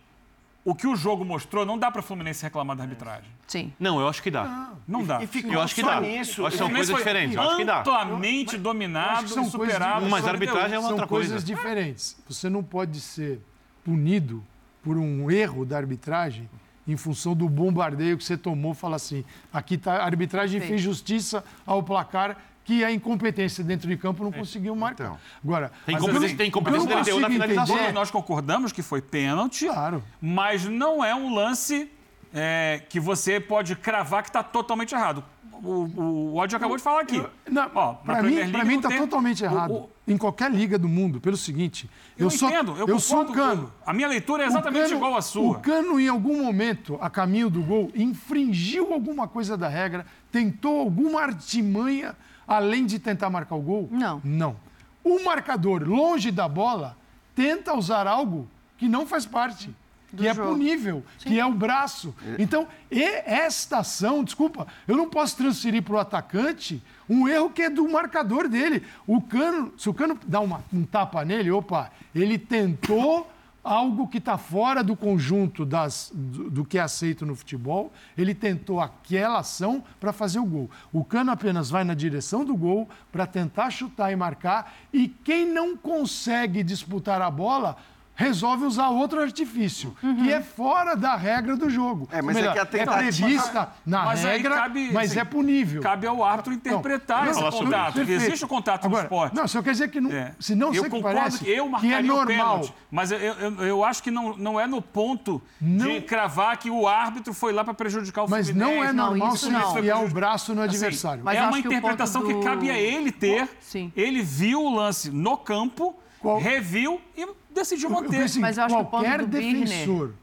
o que o jogo mostrou, não dá para o Fluminense reclamar da arbitragem. Sim. Não, eu acho que dá. Não dá. E ficou Eu acho que só dá. nisso. Eu acho que são coisas diferentes. Eu acho que dá. Amplamente Eu dominado acho que são e coisas superado. Mas a arbitragem é uma São outra coisas coisa. diferentes. Você não pode ser punido por um erro da arbitragem em função do bombardeio que você tomou, fala assim, aqui tá, a arbitragem Sim. fez justiça ao placar que a incompetência dentro de campo não conseguiu marcar. Então. Agora, Tem eu- tem incompetência dele deu na finalização. entender- Nós concordamos que foi pênalti, Claro. mas não é um lance é, que você pode cravar que está totalmente errado. O, o, o Odd acabou de falar aqui. Não, Ó, para Premier mim, pra mim não tá tem- totalmente o- errado. o- Em qualquer liga do mundo, pelo seguinte, eu, eu, sou, entendo, eu, eu sou o cano. A minha leitura é O exatamente Cano- igual à sua. O Cano, em algum momento, a caminho do gol, infringiu alguma coisa da regra, tentou alguma artimanha, além de tentar marcar o gol? Não. Não. O marcador, longe da bola, tenta usar algo que não faz parte. Do que é jogo. punível, que é o braço. Então, e esta ação, desculpa, eu não posso transferir para o atacante um erro que é do marcador dele. O Cano, se o Cano dá uma- um tapa nele, opa, ele tentou algo que está fora do conjunto das, do, do que é aceito no futebol, ele tentou aquela ação para fazer o gol. O Cano apenas vai na direção do gol para tentar chutar e marcar, e quem não consegue disputar a bola resolve usar outro artifício, que é fora da regra do jogo. É, mas Ou melhor, é que a tentativa- prevista na Mas aí regra, cabe- mas assim, é punível. Cabe ao árbitro interpretar Não, esse não, contato. porque. Existe o contato Agora, no esporte. Não, só quer dizer que não, É. se não eu concordo parece que eu que marcaria é o normal. pênalti, mas eu, eu, eu acho que não, não é no ponto de Não. cravar que o árbitro foi lá para prejudicar o Mas Fluminense. não é Não, normal isso se não. enfiar o braço no Assim, adversário. Mas é uma que o interpretação que do- cabe a ele ter. Sim. Ele viu o lance no campo, Qual- reviu e decidiu Eu- eu manter. penso assim, Mas eu acho que o ponto qualquer do Birner- defensor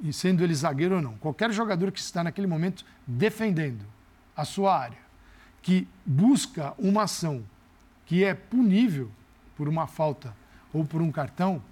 e sendo ele zagueiro ou não, qualquer jogador que está naquele momento defendendo a sua área, que busca uma ação que é punível por uma falta ou por um cartão,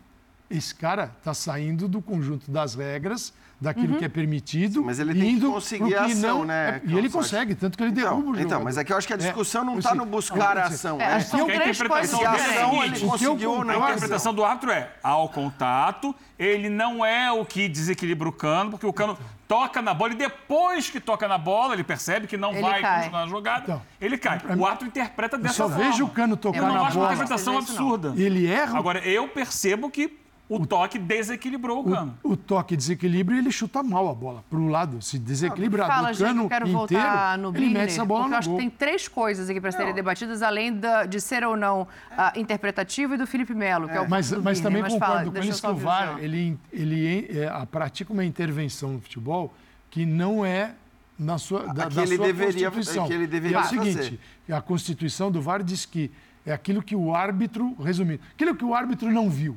esse cara está saindo do conjunto das regras, daquilo Uhum. que é permitido. Mas ele tem que conseguir a que ação, não né, é- E ele consegue, tanto que ele Então, derruba o jogador. então, mas é que eu acho que a discussão não eu tá sei. no buscar a eu ação, É, é. acho que a interpretação dele é ele conseguiu não A interpretação do árbitro é, ao contato, ele não é o que desequilibra o cano, porque o cano toca na bola e depois que toca na bola, ele percebe que não Ele vai cai. continuar a jogada, Então, ele cai. O árbitro interpreta Eu dessa só forma. vejo o Cano tocar Eu não na acho uma bola. interpretação absurda. Ele erra. Agora, eu percebo que o toque desequilibrou o cano. O toque desequilibra e ele chuta mal a bola para o lado. Se desequilibra Fala, do gente, cano eu quero inteiro, voltar no ele mete essa bola porque eu no acho gol. que tem três coisas aqui para serem debatidas, além da- de ser ou não ah, interpretativo e do Felipe Melo, que é o mas, do mas também Mas concordo fala, com eles que o VAR ele, ele é, a- pratica uma intervenção no futebol que não é na sua, da, da ele sua deveria- Constituição. que ele deveria E é o fazer. seguinte, a Constituição do VAR diz que é aquilo que o árbitro, resumindo, aquilo que o árbitro não viu.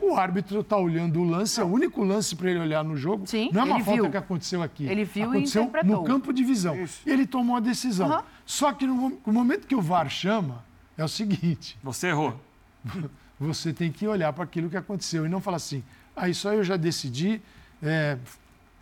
O árbitro está olhando o lance, é o único lance para ele olhar no jogo. não é uma falta viu. que aconteceu aqui. Ele viu e aconteceu interpretou. no campo de visão. E ele tomou a decisão. Aham. Só que no, no momento que o VAR chama, é o seguinte. Você errou. Você tem que olhar para aquilo que aconteceu e não falar assim, ah, isso aí eu já decidi, é,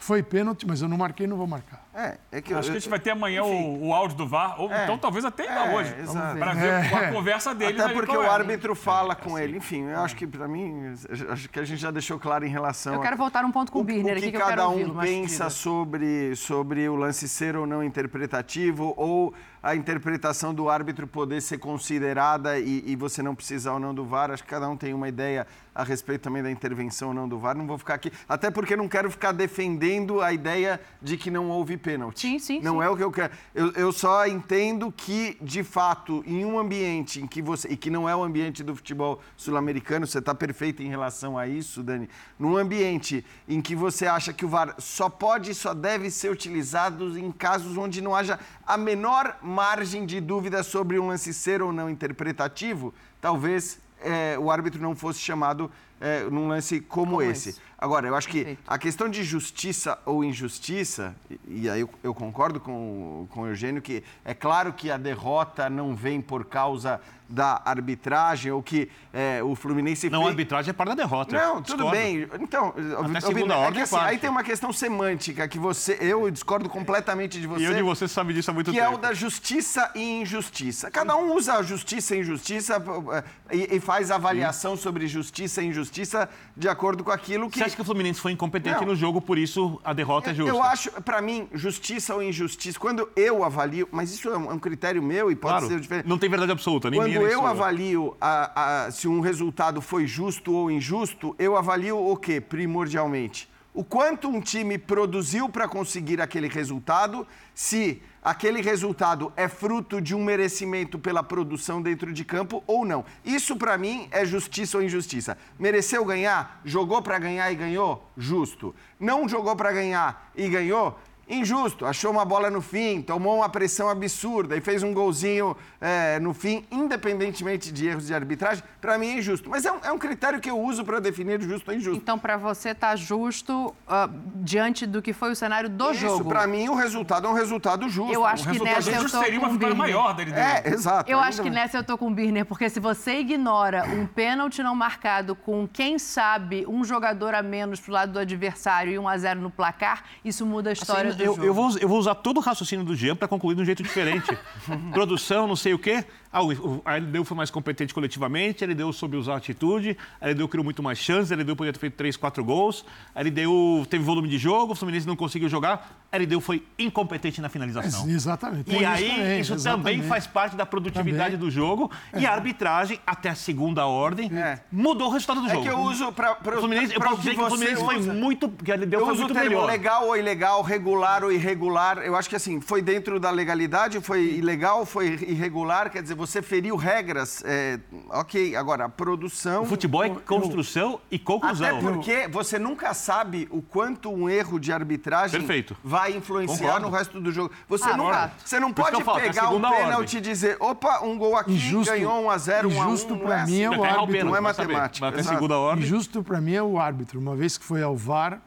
foi pênalti, mas eu não marquei, não vou marcar. É, é que Acho que a gente vai ter amanhã o, o áudio do VAR, ou É. então talvez até ainda É, hoje, para ver É. a conversa deles. Até ali porque o é. árbitro fala com ele. Enfim, eu acho que para mim, acho que a gente já deixou claro em relação Eu a- quero voltar num ponto com o, o, Birner o que aqui, que eu quero cada um pensa sobre, sobre o lance ser ou não interpretativo ou a interpretação do árbitro poder ser considerada e, e você não precisar ou não do VAR. Acho que cada um tem uma ideia a respeito também da intervenção ou não do VAR. Não vou ficar aqui, até porque não quero ficar defendendo a ideia de que não houve pênalti. Sim, sim, Não sim. é o que eu quero. Eu, eu só entendo que, de fato, em um ambiente em que você. E que não é o ambiente do futebol sul-americano, você está perfeito em relação a isso, Dani. Num ambiente em que você acha que o VAR só pode e só deve ser utilizado em casos onde não haja a menor margem de dúvida sobre um lance ser ou não interpretativo, talvez eh, o árbitro não fosse chamado eh, num lance como, Como esse. esse. Agora, eu acho que a questão de justiça ou injustiça, e, e aí eu, eu concordo com, com o Eugênio, que é claro que a derrota não vem por causa da arbitragem, ou que é, o Fluminense... Não, a arbitragem é parte da derrota. Não, tudo Discordo. bem. Então, Até segunda é ordem que, é assim, aí tem uma questão semântica que você... Eu discordo completamente de você. E eu de você sabe disso há muito que tempo. é o da justiça e injustiça. Cada um usa a justiça e injustiça eh, e, e faz avaliação sobre justiça e injustiça de acordo com aquilo que... Acha que o Fluminense foi incompetente Não. no jogo, por isso a derrota é Eu- justa? Eu acho, pra mim, justiça ou injustiça, quando eu avalio, mas isso é um, é um critério meu e pode Claro, ser diferente. não tem verdade absoluta, nem Quando minha, nem eu sua. avalio a- a- se um resultado foi justo ou injusto, eu avalio o quê, primordialmente? O quanto um time produziu para conseguir aquele resultado, se aquele resultado é fruto de um merecimento pela produção dentro de campo ou não. Isso, para mim, é justiça ou injustiça. Mereceu ganhar? Jogou para ganhar e ganhou? Justo. Não jogou para ganhar e ganhou? Injusto, achou uma bola no fim, tomou uma pressão absurda e fez um golzinho é, no fim, independentemente de erros de arbitragem, para mim é injusto. Mas é um, é um critério que eu uso para definir justo ou injusto. Então, para você, tá justo ah, diante do que foi o cenário do Isso, jogo. para mim, o resultado é um resultado justo. Eu acho O que resultado nessa eu justo tô seria com uma vitória maior dele. É, exato. Eu acho que mais. nessa eu tô com o Birner, porque se você ignora um pênalti não marcado com, quem sabe, um jogador a menos pro lado do adversário e 1 a 0 no placar, isso muda a história Assim, do eu, eu vou, eu vou usar todo o raciocínio do Jean para concluir de um jeito diferente. Produção, não sei o quê. Ah, o, a LDU foi mais competente coletivamente, a LDU soube usar a atitude, a LDU criou muito mais chances, a LDU podia ter feito 3, 4 gols, a LDU teve volume de jogo, o Fluminense não conseguiu jogar, a LDU foi incompetente na finalização. Exatamente. E Tem aí, também, isso também faz parte da produtividade Também. do jogo. E a arbitragem, até a segunda ordem, mudou o resultado do É jogo. que eu uso para O Fluminense, eu posso dizer que o Fluminense foi usa. muito. Que a LDU Eu foi uso o muito termo melhor. legal ou ilegal, regular ou irregular. Eu acho que assim, foi dentro da legalidade, foi ilegal, foi irregular. Quer dizer, você feriu regras. é, ok, agora, a produção. O futebol é construção e conclusão. Até porque você nunca sabe o quanto um erro de arbitragem Perfeito. vai influenciar Concordo. no resto do jogo. Você, Ah, nunca, você não pode falo, é pegar um segunda pênalti ordem. e dizer, opa, um gol aqui, Injusto- ganhou 1 a 0 1 a 1 Injusto não para é mim é assim. o árbitro. Não é vai saber. matemática. Vai até exato. segunda ordem. Injusto para mim é o árbitro. Uma vez que foi ao VAR,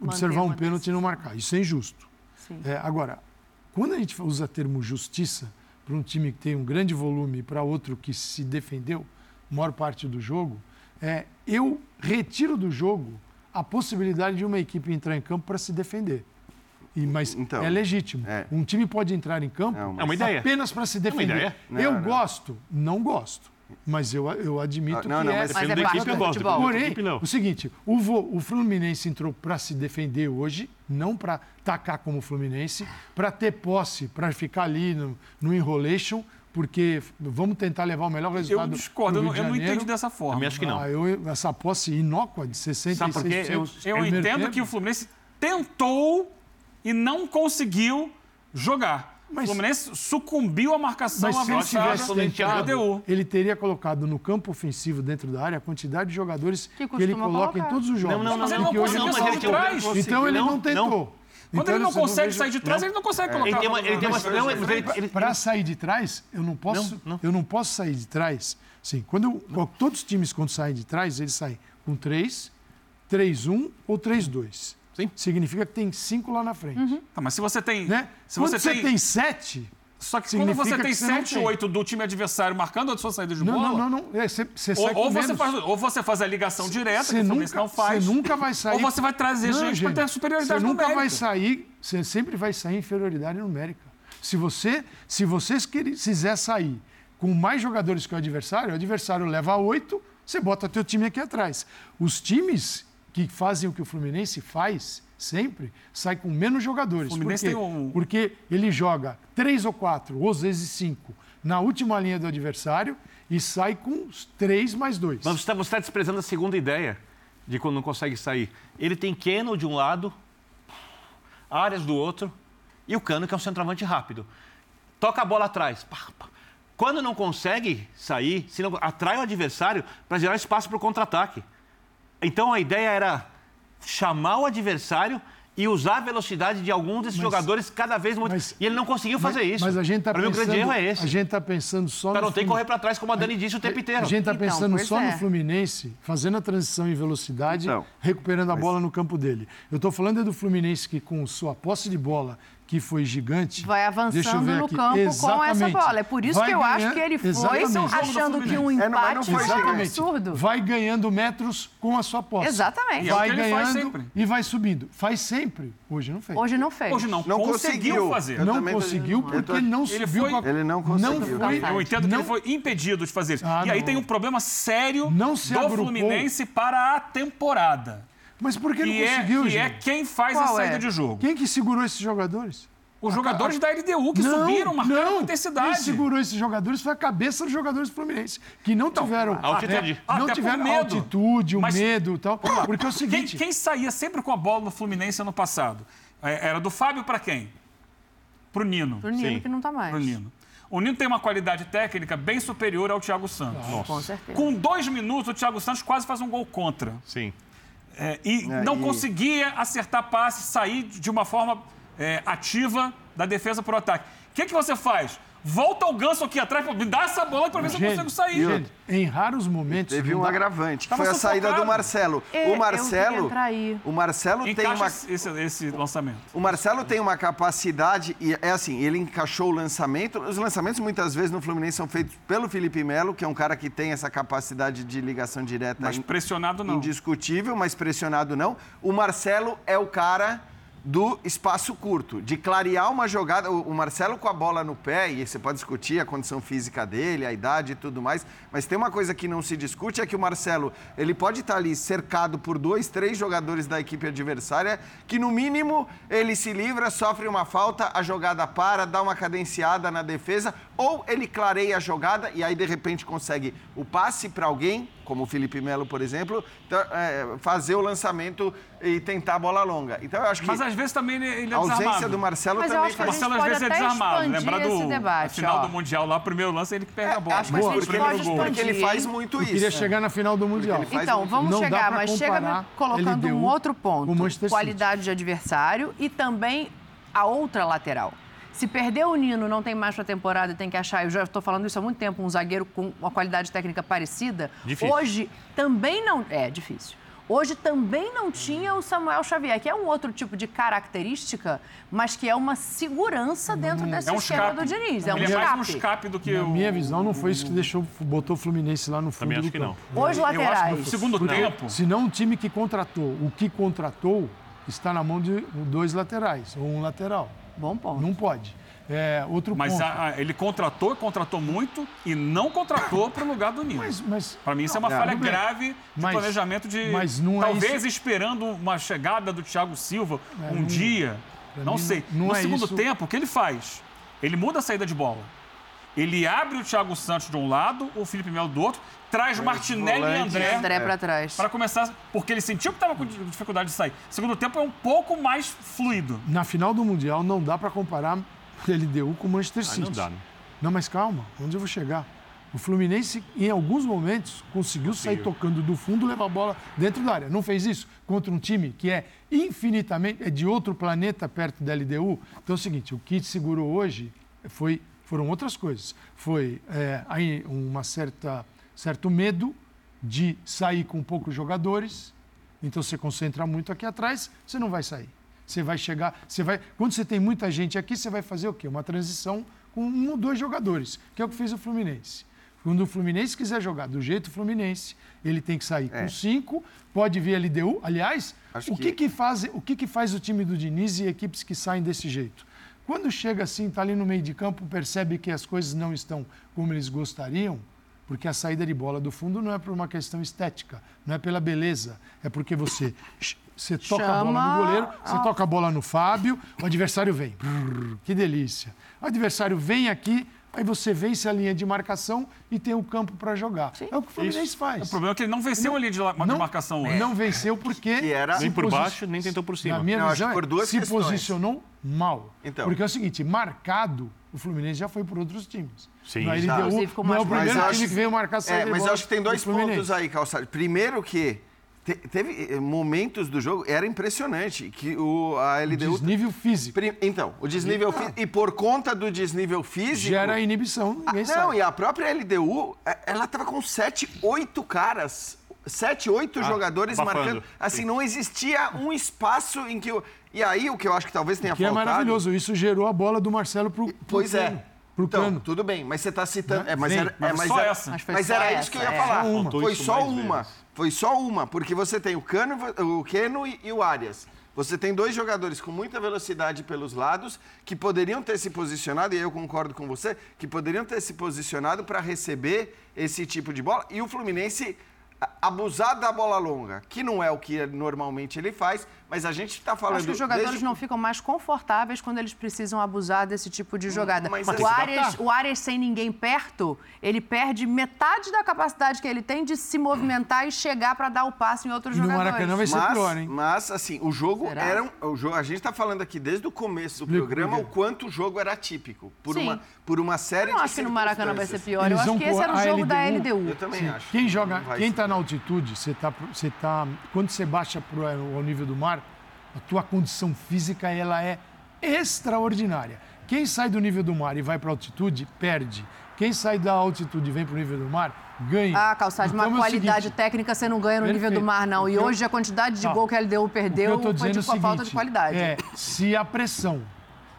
observar um pênalti e não marcar. Isso é injusto. Sim. É, agora, quando a gente usa o termo justiça para um time que tem um grande volume e para outro que se defendeu maior parte do jogo, é, eu retiro do jogo a possibilidade de uma equipe entrar em campo para se defender. E, mas Então, é legítimo. é. Um time pode entrar em campo É uma ideia. apenas para se É uma defender. ideia. eu Não, não. gosto? Não gosto. Mas eu, eu admito Ah, não, que não, é. mas Mas é da equipe, do eu gosto. Porém, equipe, não. o seguinte, o, Vo- o Fluminense entrou para se defender hoje, não para tacar como Fluminense, para ter posse, para ficar ali no, no enrolation, porque vamos tentar levar o melhor Eu resultado. discordo, eu não, Rio eu de não entendi Janeiro. dessa forma. Também acho que não. Ah, eu- essa posse inócua de 66%. Sabe por quê? Eu- Eu entendo tempo. que o Fluminense tentou e não conseguiu jogar. Mas- o Fluminense sucumbiu à marcação Mas se ele avançada tivesse LDU. ele teria colocado no campo ofensivo dentro da área a quantidade de jogadores Que que, ele coloca em colocar. todos os jogos. Não, não, Mas não, ele não que hoje ele não de trás. conseguiu. Então ele não, Não, tentou. não. Quando Então ele não consegue vejo- sair de trás, ele não consegue colocar. Ele tem uma, ele tem uma, não, mas ele, ele- Para sair de trás, eu não posso, Não, não. eu não posso sair de trás. Sim, quando eu- todos os times quando saem de trás, eles saem com 3, 3-1 ou 3-2. Sim. Significa que tem cinco lá na frente. Tá, mas se você tem. Né? Se quando você, você tem. tem 7, Só que quando significa você que tem você não 7, tem. 8 do time adversário marcando a sua saída de bola. não, não, não. É, você, você Ou, ou você faz, ou você faz a ligação direta, que Você o Fluminense nunca, não faz. você nunca vai sair. Ou você vai trazer Não, gente para ter a superioridade Você nunca numérica. vai sair, você sempre vai sair inferioridade numérica. Se você, se vocês querem- quiser sair com mais jogadores que o adversário, o adversário leva oito, você bota teu time aqui atrás. Os times que fazem o que o Fluminense faz sempre saem com menos jogadores. O Fluminense Por quê? tem um- Porque ele joga três ou quatro, ou às vezes cinco, na última linha do adversário e sai com os três mais dois. Mas você está, você está desprezando a segunda ideia de quando não consegue sair. Ele tem Keno de um lado, Áreas do outro, e o Cano, que é um centroavante rápido. Toca a bola atrás. pá, pá. Quando não consegue sair, se não, atrai o adversário para gerar espaço para o contra-ataque. Então a ideia era chamar o adversário e usar a velocidade de alguns desses Mas- jogadores cada vez muito. mas- e ele não conseguiu fazer Mas- isso. Mas a gente está Para mim, o pensando, grande erro é esse. A gente está pensando só Para no não ter que correr para trás, como a Dani disse o tempo inteiro. A gente está Então, pensando só é. no Fluminense, fazendo a transição em velocidade, Então, recuperando a bola no campo dele. Eu estou falando é do Fluminense que, com sua posse de bola, que foi gigante. Vai Deixa eu avançando ver no aqui. campo com essa Exatamente. bola. É por isso Vai que eu acho ganhando- que ele foi Exatamente. achando que um É, não, não empate foi era um absurdo. Vai ganhando metros com a sua posse. Exatamente. E é Vai ele faz ganhando sempre. e vai subindo. Faz sempre. Hoje não fez. Hoje não fez. Hoje não, Não conseguiu, conseguiu. fazer. Não tô- conseguiu porque ele não Ele subiu. foi- com a- Ele não Não conseguiu. foi. Eu entendo que não- ele foi impedido de fazer isso. Ah, e aí não. tem um problema sério Não se do agrupou. Fluminense para a temporada. Mas por que não Que, é, conseguiu, que é gente? quem faz a Qual saída é? de jogo. Quem que segurou esses jogadores? Os jogadores da LDU que não, subiram, marcaram não. com Quem intensidade. segurou esses jogadores foi a cabeça dos jogadores do Fluminense, que não tiveram, altitude. é, não Até por tiveram medo. altitude, o Mas- medo e tal. Porque é o Quem, seguinte, quem saía sempre com a bola no Fluminense ano passado? É, Era do Fábio para quem? Pro Nino. Pro Nino Sim. que não tá mais. Pro Nino. O Nino tem uma qualidade técnica bem superior ao Thiago Santos. Com certeza. Com dois minutos, o Thiago Santos quase faz um gol contra. Sim. É, e É, não e- conseguia acertar passe, sair de uma forma é, ativa da defesa para o ataque. O que, que você faz? Volta o ganso aqui atrás, me dá essa bola para ver se eu consigo sair. gente, em raros momentos... Teve um dá- agravante, que foi a saída do Marcelo. É, o eu Marcelo, o Marcelo tem Encaixa uma esse, esse lançamento. O Marcelo tem uma capacidade, e é assim, ele encaixou o lançamento. Os lançamentos muitas vezes no Fluminense são feitos pelo Felipe Melo, que é um cara que tem essa capacidade de ligação direta Mas in- pressionado não. indiscutível, mas pressionado não. O Marcelo é o cara do espaço curto, de clarear uma jogada. O Marcelo com a bola no pé, e você pode discutir a condição física dele, a idade e tudo mais, mas tem uma coisa que não se discute, é que o Marcelo, ele pode estar ali cercado por dois, três jogadores da equipe adversária, que no mínimo ele se livra, sofre uma falta, a jogada para, dá uma cadenciada na defesa, ou ele clareia a jogada e aí de repente consegue o passe para alguém, como o Felipe Melo, por exemplo, então, é, fazer o lançamento e tentar a bola longa. Então eu acho que Mas às vezes também ele, ele é a ausência desarmado. do Marcelo Mas também gente Marcelo às vezes é desarmado. Lembrar do debate, final ó. do Mundial lá, o primeiro lance, ele que pega a bola. acho que Boa, o pode gol. Porque ele faz muito Eu isso. queria né? chegar na final do Mundial. ele Então, muito vamos Não chegar, mas chega colocando um outro ponto. o Manchester City. Qualidade de adversário e também a outra lateral. Se perder o Nino, não tem mais para a temporada e tem que achar, eu já estou falando isso há muito tempo, um zagueiro com uma qualidade técnica parecida. Difícil. Hoje também não. É difícil. Hoje também não tinha o Samuel Xavier, que é um outro tipo de característica, mas que é uma segurança dentro desse É um esquema escape. do Diniz. É um Ele é mais um escape. escape do que Na o... minha visão, não foi isso que deixou, botou o Fluminense lá no fundo Também acho do que campo. não. Os laterais. No segundo Porque, tempo... Senão, o time que contratou, o que contratou, está na mão de dois laterais, ou um lateral. Bom ponto. Não pode. É, outro Mas ponto. a- a- ele contratou, contratou muito e não contratou para o lugar do Nino. Mas, mas Para mim, isso é uma Não, falha bem. grave de Mas- planejamento de. mas não é talvez isso- esperando uma chegada do Thiago Silva É, um não- dia. Não mim, sei. não no é segundo isso- tempo, o que ele faz? Ele muda a saída de bola. Ele abre o Thiago Santos de um lado, o Felipe Melo do outro, traz Martinelli e André. André pra trás. Para começar, porque ele sentiu que estava com dificuldade de sair. Segundo tempo é um pouco mais fluido. na final do Mundial não dá para comparar LDU com o Manchester Ah, City. não dá, né? Não, mas calma, onde eu vou chegar? O Fluminense, em alguns momentos, conseguiu sair tocando do fundo e levar a bola dentro da área. Não fez isso contra um time que é infinitamente, é de outro planeta perto da LDU. Então é o seguinte, o que segurou hoje foi, foram outras coisas. Foi é, aí uma certa certo medo de sair com poucos jogadores. Então você concentra muito aqui atrás, você não vai sair. Você vai chegar, você vai. Quando você tem muita gente aqui, você vai fazer o quê? Uma transição com um ou dois jogadores, que é o que fez o Fluminense. Quando o Fluminense quiser jogar do jeito Fluminense, ele tem que sair com cinco, pode vir LDU. Aliás, Acho o que, que- que faz, o que, que faz o time do Diniz e equipes que saem desse jeito? Quando chega assim, está ali no meio de campo, percebe que as coisas não estão como eles gostariam, porque a saída de bola do fundo não é por uma questão estética, não é pela beleza, é porque você, você toca a bola Chama no goleiro, você a- toca a bola no Fábio, o adversário vem. Brrr, que delícia. O adversário vem aqui, aí você vence a linha de marcação e tem o campo para jogar. É o que o Fluminense faz. O problema é que ele não venceu a linha de, la- de Não- marcação hoje. Não venceu porque. Que era- Nem por baixo, nem tentou por cima. Na minha Não, visão, por duas se questões. posicionou mal. Então. Porque é o seguinte, marcado, o Fluminense já foi por outros times. Sim, no exato. LDU, Inclusive com não é o mais- primeiro Mas eu time acho- que veio marcar a saída É, de mas bola eu acho que tem do dois Fluminense. pontos aí, Calçado. Primeiro que te- teve eh, momentos do jogo, era impressionante, que o, a LDU... Desnível físico. Pri- Então, o desnível físico... E por conta do desnível físico... Gera inibição, Ah, ninguém não, sabe. e a própria LDU, eh, ela tava com sete, oito caras. Sete, oito Ah, jogadores abafando. marcando. Assim, não existia um espaço em que... o- E aí, o que eu acho que talvez tenha Que é faltado... maravilhoso. Isso gerou a bola do Marcelo pro, pro Pois é. Pro então, Cano. tudo bem, mas você está citando. Né? É, mas Sim, era, mas é, mas só era, essa. Mas foi mas só era essa, isso que eu ia é. falar. Uma. Foi só uma. vezes. Foi só uma, porque você tem o Cano, o Keno e, e o Arias. Você tem dois jogadores com muita velocidade pelos lados que poderiam ter se posicionado, e aí eu concordo com você, que poderiam ter se posicionado para receber esse tipo de bola. E o Fluminense abusar da bola longa, que não é o que normalmente ele faz, mas a gente está falando. Acho que os jogadores desde- não ficam mais confortáveis quando eles precisam abusar desse tipo de jogada. mas o, adaptar. o Arias sem ninguém perto, ele perde metade da capacidade que ele tem de se movimentar e chegar para dar o passe em outros E no jogadores. Maracanã vai ser mas, pior, hein? Mas, assim, o jogo Será? era. um- O jogo, a gente está falando aqui desde o começo do programa o quanto o jogo era atípico. Por, Sim. uma, por uma série Eu não de acho que no Maracanã vai ser pior. Eu Eles acho vão que esse era o jogo da Eu LDU. também Sim. acho. Quem que joga, quem está na altitude, você tá, você tá, quando você baixa pro, ao nível do mar, a tua condição física ela é extraordinária. Quem sai do nível do mar e vai para altitude perde. Quem sai da altitude e vem para o nível do mar ganha. Ah, calçado, Então uma é qualidade seguinte, técnica você não ganha no nível do Perfeito. mar, não. E hoje a quantidade de Tá. gol que a LDU perdeu foi é tipo a seguinte, falta de qualidade. É, se a pressão,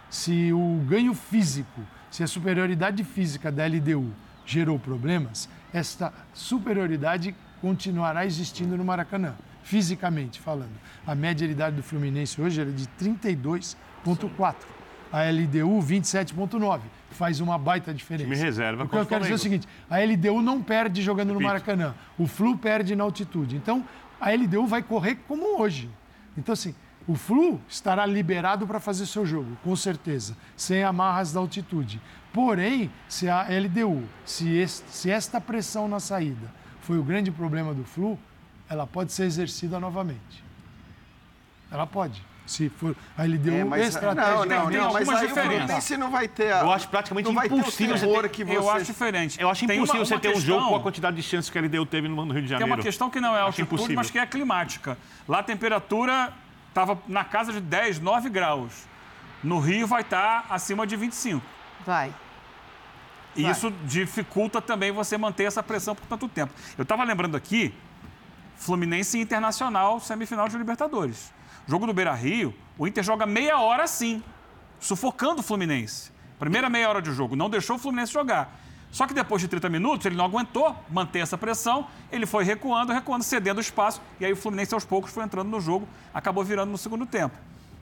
se o ganho físico, se a superioridade física da LDU gerou problemas, esta superioridade continuará existindo no Maracanã, fisicamente falando. A média de idade do Fluminense hoje era de 32,4. A LDU, 27,9. Faz uma baita diferença. Time reserva O que eu quero dizer é o seguinte: a LDU não perde jogando no Repito. Maracanã. O Flu perde na altitude. Então, a LDU vai correr como hoje. Então, assim, o Flu estará liberado para fazer seu jogo, com certeza, sem amarras da altitude. Porém, se a LDU, se, es- se esta pressão na saída foi o grande problema do Flu, ela pode ser exercida novamente. Ela pode. Se for a LDU É, mas, estratégia. não, não, tem não, mas aí diferenças. Fluminense não vai ter a, Eu acho praticamente impossível ter você ter- que você... Eu acho diferente. Eu acho Tem impossível uma- você uma ter um questão- jogo com a quantidade de chances que a LDU teve no Rio de Tem Janeiro. uma questão que não é altitude, impossível. mas que é climática. Lá a temperatura estava na casa de 10, 9 graus. No Rio vai estar acima de 25. Vai. E Vai. isso dificulta também você manter essa pressão por tanto tempo. Eu estava lembrando aqui, Fluminense e Internacional, semifinal de Libertadores. Jogo do Beira Rio, o Inter joga meia hora assim, sufocando o Fluminense. Primeira meia hora de jogo, não deixou o Fluminense jogar. Só que depois de 30 minutos, ele não aguentou manter essa pressão, ele foi recuando, recuando, cedendo espaço, e aí o Fluminense aos poucos foi entrando no jogo, acabou virando no segundo tempo.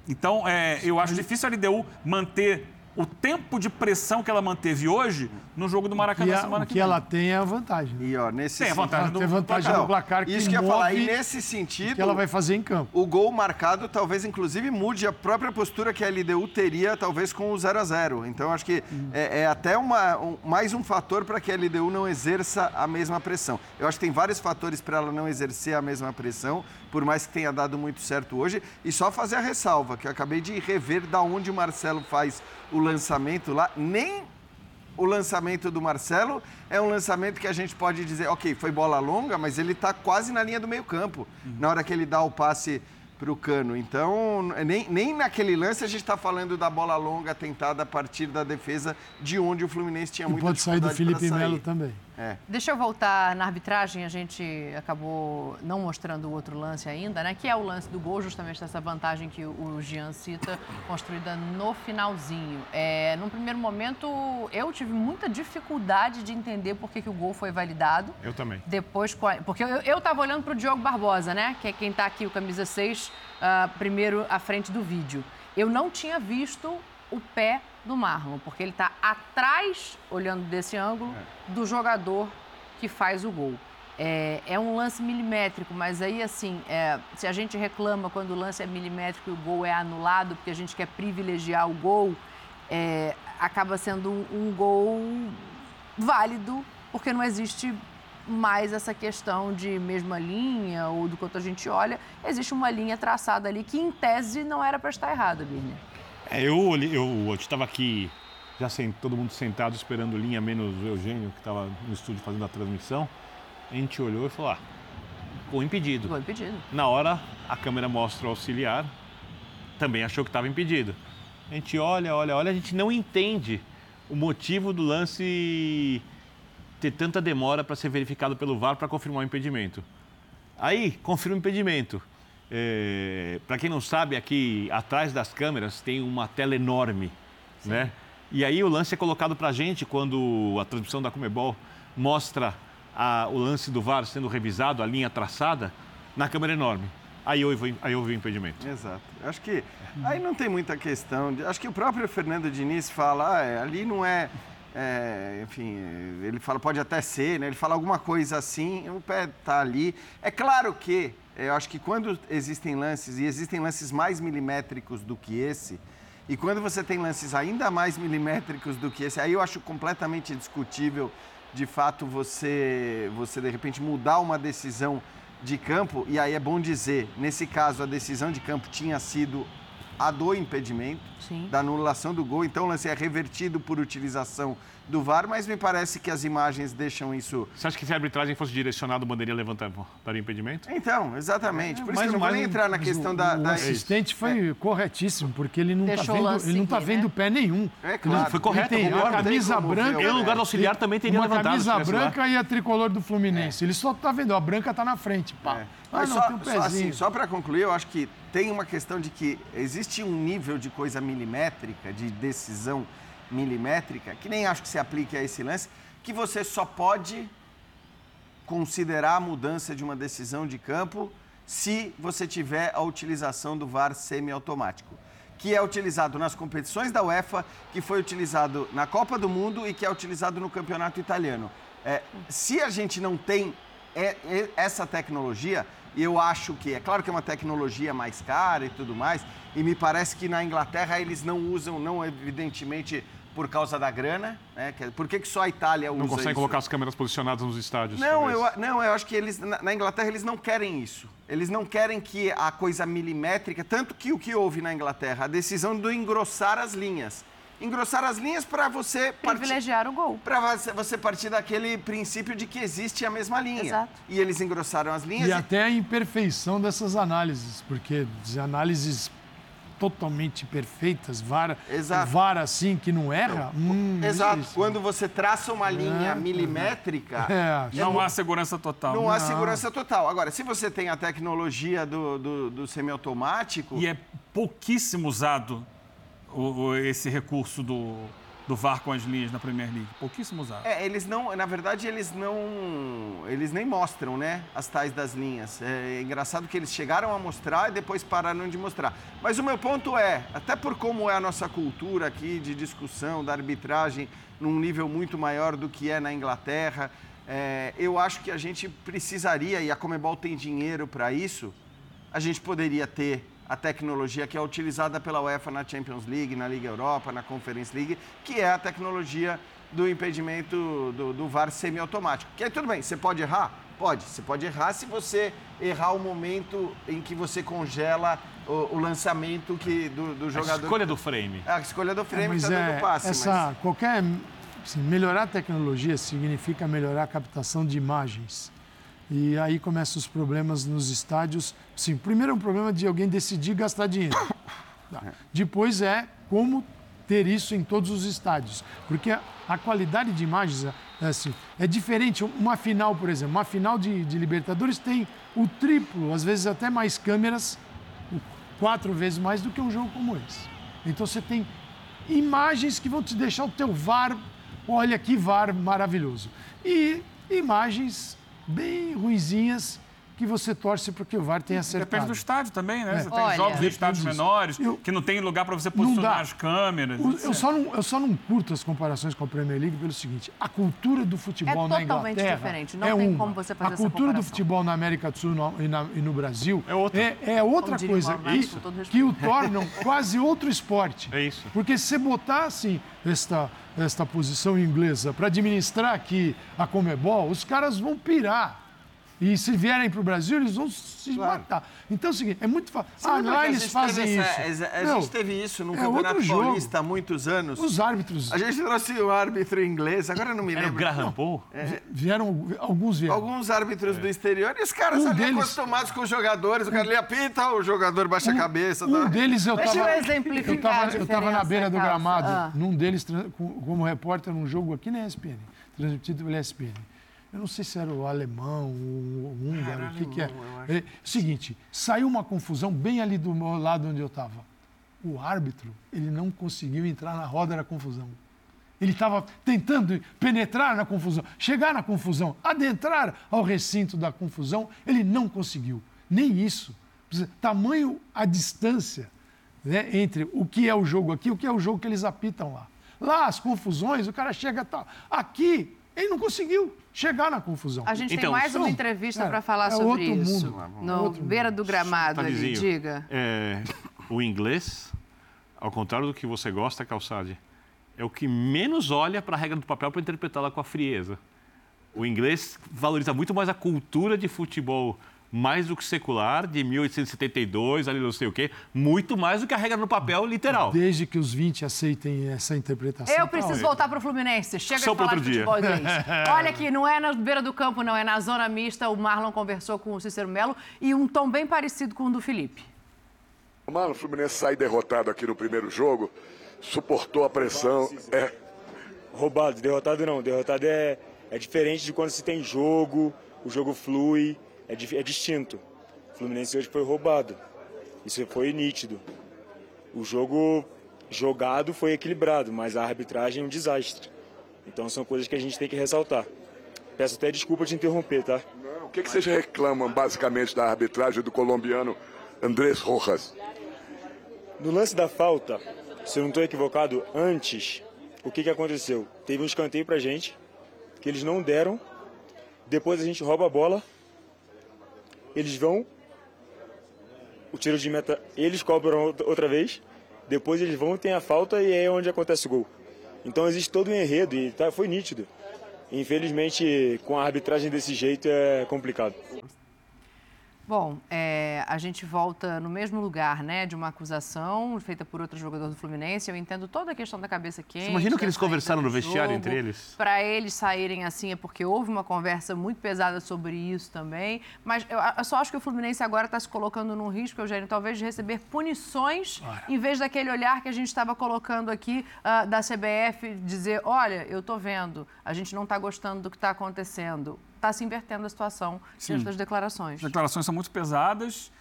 Então, é, eu acho difícil a LDU manter o tempo de pressão que ela manteve hoje no jogo do Maracanã a- semana que, que vem. ela tem é a vantagem. E ó, nesse Tem a vantagem do vantagem no placar que Isso que eu ia falar. E nesse sentido. que ela vai fazer em campo. O gol marcado talvez, inclusive, mude a própria postura que a LDU teria, talvez, com o 0 a 0 Então, acho que é, é até uma, um- mais um fator para que a LDU não exerça a mesma pressão. Eu acho que tem vários fatores para ela não exercer a mesma pressão, por mais que tenha dado muito certo hoje. E só fazer a ressalva, que eu acabei de rever da onde o Marcelo faz o lançamento lá. Nem o lançamento do Marcelo é um lançamento que a gente pode dizer, ok, foi bola longa, mas ele está quase na linha do meio campo, na hora que ele dá o passe para o cano. Então, nem, nem naquele lance a gente está falando da bola longa tentada a partir da defesa, de onde o Fluminense tinha E muita pode sair do Felipe. Melo também. É. Deixa eu voltar na arbitragem, a gente acabou não mostrando o outro lance ainda, né? Que é o lance do gol, justamente dessa vantagem que o Jean cita, construída no finalzinho. É, num primeiro momento, eu tive muita dificuldade de entender por que, que o gol foi validado. Eu também. Depois, porque eu, eu tava olhando para o Diogo Barbosa, né? Que é quem tá aqui, o camisa 6, ah, primeiro à frente do vídeo. Eu não tinha visto o pé do Marlon, porque ele tá atrás, olhando desse ângulo, do jogador que faz o gol. É, é um lance milimétrico, mas aí, assim, é, se a gente reclama quando o lance é milimétrico e o gol é anulado, porque a gente quer privilegiar o gol, é, acaba sendo um, um gol válido, porque não existe mais essa questão de mesma linha ou do quanto a gente olha. Existe uma linha traçada ali que, em tese, não era para estar errada, Birner. É, eu olhei- eu estava aqui, já sem, todo mundo sentado esperando linha, menos o Eugênio, que estava no estúdio fazendo a transmissão. A gente olhou e falou: ah, gol impedido. Gol impedido. Na hora, a câmera mostra o auxiliar, também achou que estava impedido. A gente olha, olha, olha, a gente não entende o motivo do lance ter tanta demora para ser verificado pelo VAR para confirmar o impedimento. Aí, confirma o impedimento. Para quem não sabe, aqui atrás das câmeras tem uma tela enorme, né? E aí o lance é colocado para a gente quando a transmissão da Comebol mostra a- o lance do VAR sendo revisado, a linha traçada, na câmera enorme. Aí vi- aí vi o impedimento. Exato. Acho que aí não tem muita questão. de- acho que o próprio Fernando Diniz fala, ah, é, ali não é, é, enfim, é, ele fala pode até ser, né? Ele fala alguma coisa assim, o pé tá ali. É claro que eu acho que quando existem lances e existem lances mais milimétricos do que esse, e quando você tem lances ainda mais milimétricos do que esse, aí eu acho completamente discutível, de fato, você, você de repente mudar uma decisão de campo, e aí é bom dizer, nesse caso a decisão de campo tinha sido a do impedimento, da anulação do gol, então o lance é revertido por utilização do VAR, mas me parece que as imagens deixam isso. Você acha que se a arbitragem fosse direcionada, o bandeirinha levantar daria impedimento? Então, exatamente. Por isso Mas- que eu não vou mas nem entrar na mas questão o, da. O da- assistente foi corretíssimo, porque ele não está vendo, ele não tá vendo né? pé nenhum. É claro. Ele- Foi correto, Ele tem a não camisa branca. o- Eu, no lugar do auxiliar, também teria Uma levantado, camisa branca e a tricolor do Fluminense. Ele só tá vendo, a branca tá na frente. Pá. Ah, Mas não, só, tem um só pezinho. assim, só para concluir, eu acho que tem uma questão de que existe um nível de coisa milimétrica, de decisão milimétrica, que nem acho que se aplique a esse lance, que você só pode considerar a mudança de uma decisão de campo se você tiver a utilização do VAR semiautomático, que é utilizado nas competições da UEFA, que foi utilizado na Copa do Mundo e que é utilizado no Campeonato Italiano. É, se a gente não tem é- é- essa tecnologia, e eu acho que, é claro que é uma tecnologia mais cara e tudo mais, e me parece que na Inglaterra eles não usam, não evidentemente por causa da grana, né? que- Por que, que só a Itália usa Não consegue isso? colocar as câmeras posicionadas nos estádios. Não, talvez. eu, não, eu acho que eles, na, na Inglaterra, eles não querem isso. Eles não querem que a coisa milimétrica, tanto que o que houve na Inglaterra, a decisão do engrossar as linhas. Engrossar as linhas para você privilegiar o gol. Para você partir daquele princípio de que existe a mesma linha. Exato. E eles engrossaram as linhas. E até a imperfeição dessas análises, porque as análises totalmente perfeitas, vara, Exato. vara assim que não erra. hum, Exato. isso. Quando você traça uma linha É. milimétrica. É, Não mu- há segurança total. Não há segurança total. Agora, se você tem a tecnologia do, do, do semiautomático. E é pouquíssimo usado o- o- esse recurso do, do VAR com as linhas na Premier League. Pouquíssimo usado. É, eles não, na verdade, eles não, eles nem mostram, né, as tais das linhas. É engraçado que eles chegaram a mostrar e depois pararam de mostrar. Mas o meu ponto é, até por como é a nossa cultura aqui de discussão da arbitragem num nível muito maior do que é na Inglaterra, é, eu acho que a gente precisaria e a Comebol tem dinheiro para isso. A gente poderia ter a tecnologia que é utilizada pela UEFA na Champions League, na Liga Europa, na Conference League, que é a tecnologia do impedimento do, do VAR semiautomático. Que aí tudo bem, você pode errar? Pode. Você pode errar se você errar o momento em que você congela o, o lançamento que, do, do A jogador. escolha do frame. A escolha do É, frame mas está dando é, passe. essa, mas... qualquer, assim, melhorar a tecnologia significa melhorar a captação de imagens. E aí começam os problemas nos estádios. Sim, primeiro é um problema de alguém decidir gastar dinheiro. Tá. Depois é como ter isso em todos os estádios. Porque a, qualidade de imagens é, assim, é diferente. Uma final, por exemplo, uma final de, de Libertadores tem o triplo, às vezes até mais câmeras, quatro vezes mais do que um jogo como esse. Então você tem imagens que vão te deixar o teu VAR, olha que VAR maravilhoso. E imagens bem ruizinhas que você torce para que o VAR tenha acertado. Depende do estádio também, né? É. Você tem Olha, jogos em estádios disso. menores, Eu- que não tem lugar para você Não posicionar as câmeras. O-. Eu só, não, eu só não curto as comparações com a Premier League pelo seguinte: a cultura do futebol É na totalmente Inglaterra diferente, não é tem uma. como você fazer A essa cultura do futebol na América do Sul no- e, na- e no Brasil é outra, é, é outra coisa Mauro Naves, que, o tornam quase outro esporte. É isso. Porque se você botar assim esta, esta posição inglesa para administrar aqui a Comebol, os caras vão pirar. E se vierem para o Brasil, eles vão se matar. Então é o seguinte, é muito fácil. Ah, lá a eles gente fazem teve isso. essa- A, Não, gente teve isso no é Campeonato. Paulista há muitos anos. Os árbitros. A gente trouxe o árbitro inglês, agora eu não me Era o lembro. Graham Não. Paul? É, Vieram, alguns vieram. alguns árbitros do exterior e os caras Um ali deles- acostumados com os jogadores. O cara ali apita, o jogador baixa a cabeça. Um tá? deles eu Deixa eu estava. exemplificar Eu tava, eu tava na beira do gramado, Ah. num deles, como repórter, num jogo aqui na ESPN, transmitido pela ESPN. Eu não sei se era o alemão, o húngaro, o que, que é. É, seguinte, saiu uma confusão bem ali do meu lado onde eu estava. O árbitro, ele não conseguiu entrar na roda da confusão. Ele estava tentando penetrar na confusão, chegar na confusão, adentrar ao recinto da confusão, ele não conseguiu. Nem isso. Tamanho a distância né, entre o que é o jogo aqui e o que é o jogo que eles apitam lá. Lá, as confusões, o cara chega tal. Aqui, ele não conseguiu chegar na confusão. A gente tem Então, mais uma entrevista é, para falar é sobre outro isso. mundo. É No outro beira do gramado ali, diga. é, o inglês, ao contrário do que você gosta, Calçade, é o que menos olha para a regra do papel para interpretá-la com a frieza. O inglês valoriza muito mais a cultura de futebol mais do que secular, de 1872, ali não sei o quê, muito mais do que a regra no papel literal. Desde que os 20 aceitem essa interpretação. Eu tá preciso ótimo. voltar para o Fluminense. Chega Só de falar de futebol inglês. Olha aqui, não é na beira do campo, não, é na zona mista. O Marlon conversou com o Cícero Melo e um tom bem parecido com o do Felipe. O Fluminense sai derrotado aqui no primeiro jogo, suportou a pressão. É, Roubado, derrotado não. Derrotado é, é diferente de quando se tem jogo, o jogo flui, é, é distinto. O Fluminense hoje foi roubado. Isso foi nítido. O jogo jogado foi equilibrado, mas a arbitragem é um desastre. Então são coisas que a gente tem que ressaltar. Peço até desculpa de interromper, tá? o que, que vocês reclamam basicamente da arbitragem do colombiano Andrés Rojas? No lance da falta, se eu não estou equivocado, antes, o que, que aconteceu? Teve um escanteio pra gente, que eles não deram. Depois a gente rouba a bola. Eles vão. O tiro de meta, eles cobram outra- vez. Depois eles vão, tem a falta e é onde acontece o gol. Então existe todo um enredo e tá, foi nítido. Infelizmente, com a arbitragem desse jeito é complicado. Bom, é, a gente volta no mesmo lugar, né, de uma acusação feita por outro jogador do Fluminense. Eu entendo toda a questão da cabeça quente. Você imagina o que eles conversaram no vestiário jogo. entre eles? Para eles saírem assim é porque houve uma conversa muito pesada sobre isso também. Mas eu, eu só acho que o Fluminense agora está se colocando num risco, Eugênio, talvez de receber punições em vez daquele olhar que a gente estava colocando aqui ah, da CBF, dizer, olha, eu tô vendo, a gente não está gostando do que está acontecendo. Está se invertendo a situação Sim. diante das declarações. As declarações são muito pesadas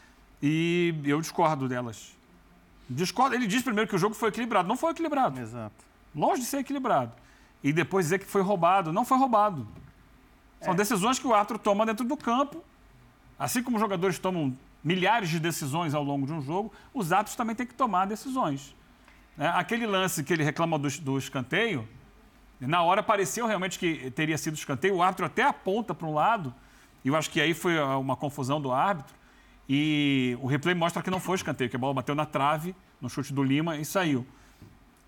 e eu discordo delas. Discordo. Ele diz primeiro que o jogo foi equilibrado. Não foi equilibrado. Exato. Longe de ser equilibrado. E depois dizer que foi roubado. Não foi roubado. São decisões que o árbitro toma dentro do campo. Assim como os jogadores tomam milhares de decisões ao longo de um jogo, os árbitros também têm que tomar decisões. né? Aquele lance que ele reclama do, do escanteio, na hora pareceu realmente que teria sido escanteio, o árbitro até aponta para um lado, e eu acho que aí foi ah, uma confusão do árbitro, e o replay mostra que não foi escanteio, que a bola bateu na trave, no chute do Lima e saiu.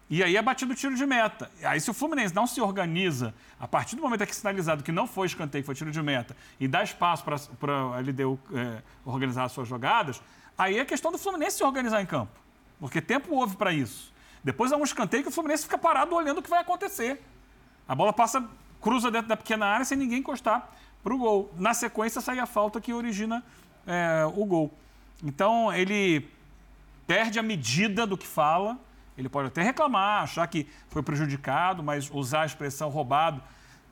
E aí é batido o tiro de meta. Aí se o Fluminense não se organiza, a partir do momento que é sinalizado que não foi escanteio, que foi tiro de meta, e dá espaço para a LDU é, organizar as suas jogadas, aí é questão do Fluminense se organizar em campo. Porque tempo houve para isso. Depois há um escanteio que o Fluminense fica parado olhando o que vai acontecer. A bola passa, cruza dentro da pequena área sem ninguém encostar para o gol. Na sequência sai a falta que origina é, o gol. Então ele perde a medida do que fala. Ele pode até reclamar, achar que foi prejudicado, mas usar a expressão roubado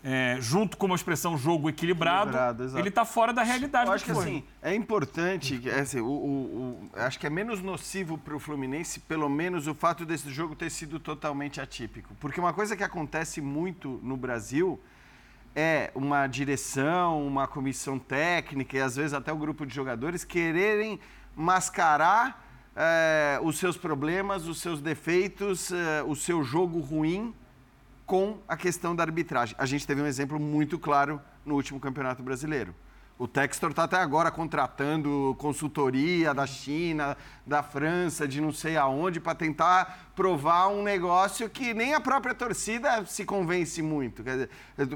é, junto com uma expressão jogo equilibrado, Equilibrado, ele está fora da realidade. Eu acho que foi. assim, é importante, é assim, o, o- o- acho que é menos nocivo para o Fluminense, pelo menos, o fato desse jogo ter sido totalmente atípico. Porque uma coisa que acontece muito no Brasil é uma direção, uma comissão técnica e às vezes até o grupo de jogadores quererem mascarar eh, os seus problemas, os seus defeitos, eh, o seu jogo ruim com a questão da arbitragem. A gente teve um exemplo muito claro no último Campeonato Brasileiro. O Textor está até agora contratando consultoria da China, da França, de não sei aonde, para tentar provar um negócio que nem a própria torcida se convence muito. Dizer,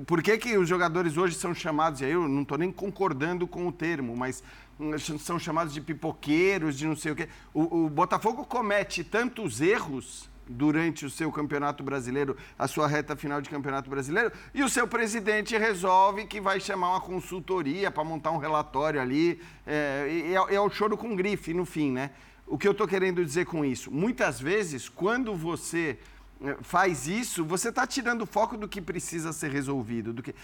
por que, que os jogadores hoje são chamados, e aí eu não estou nem concordando com o termo, mas hum, são chamados de pipoqueiros, de não sei o quê. O, o Botafogo comete tantos erros durante o seu campeonato brasileiro, a sua reta final de campeonato brasileiro, e o seu presidente resolve que vai chamar uma consultoria para montar um relatório ali, é, é, é o choro com grife no fim, né? O que eu estou querendo dizer com isso? Muitas vezes, quando você eh, faz isso, você está tirando o foco do que precisa ser resolvido, do que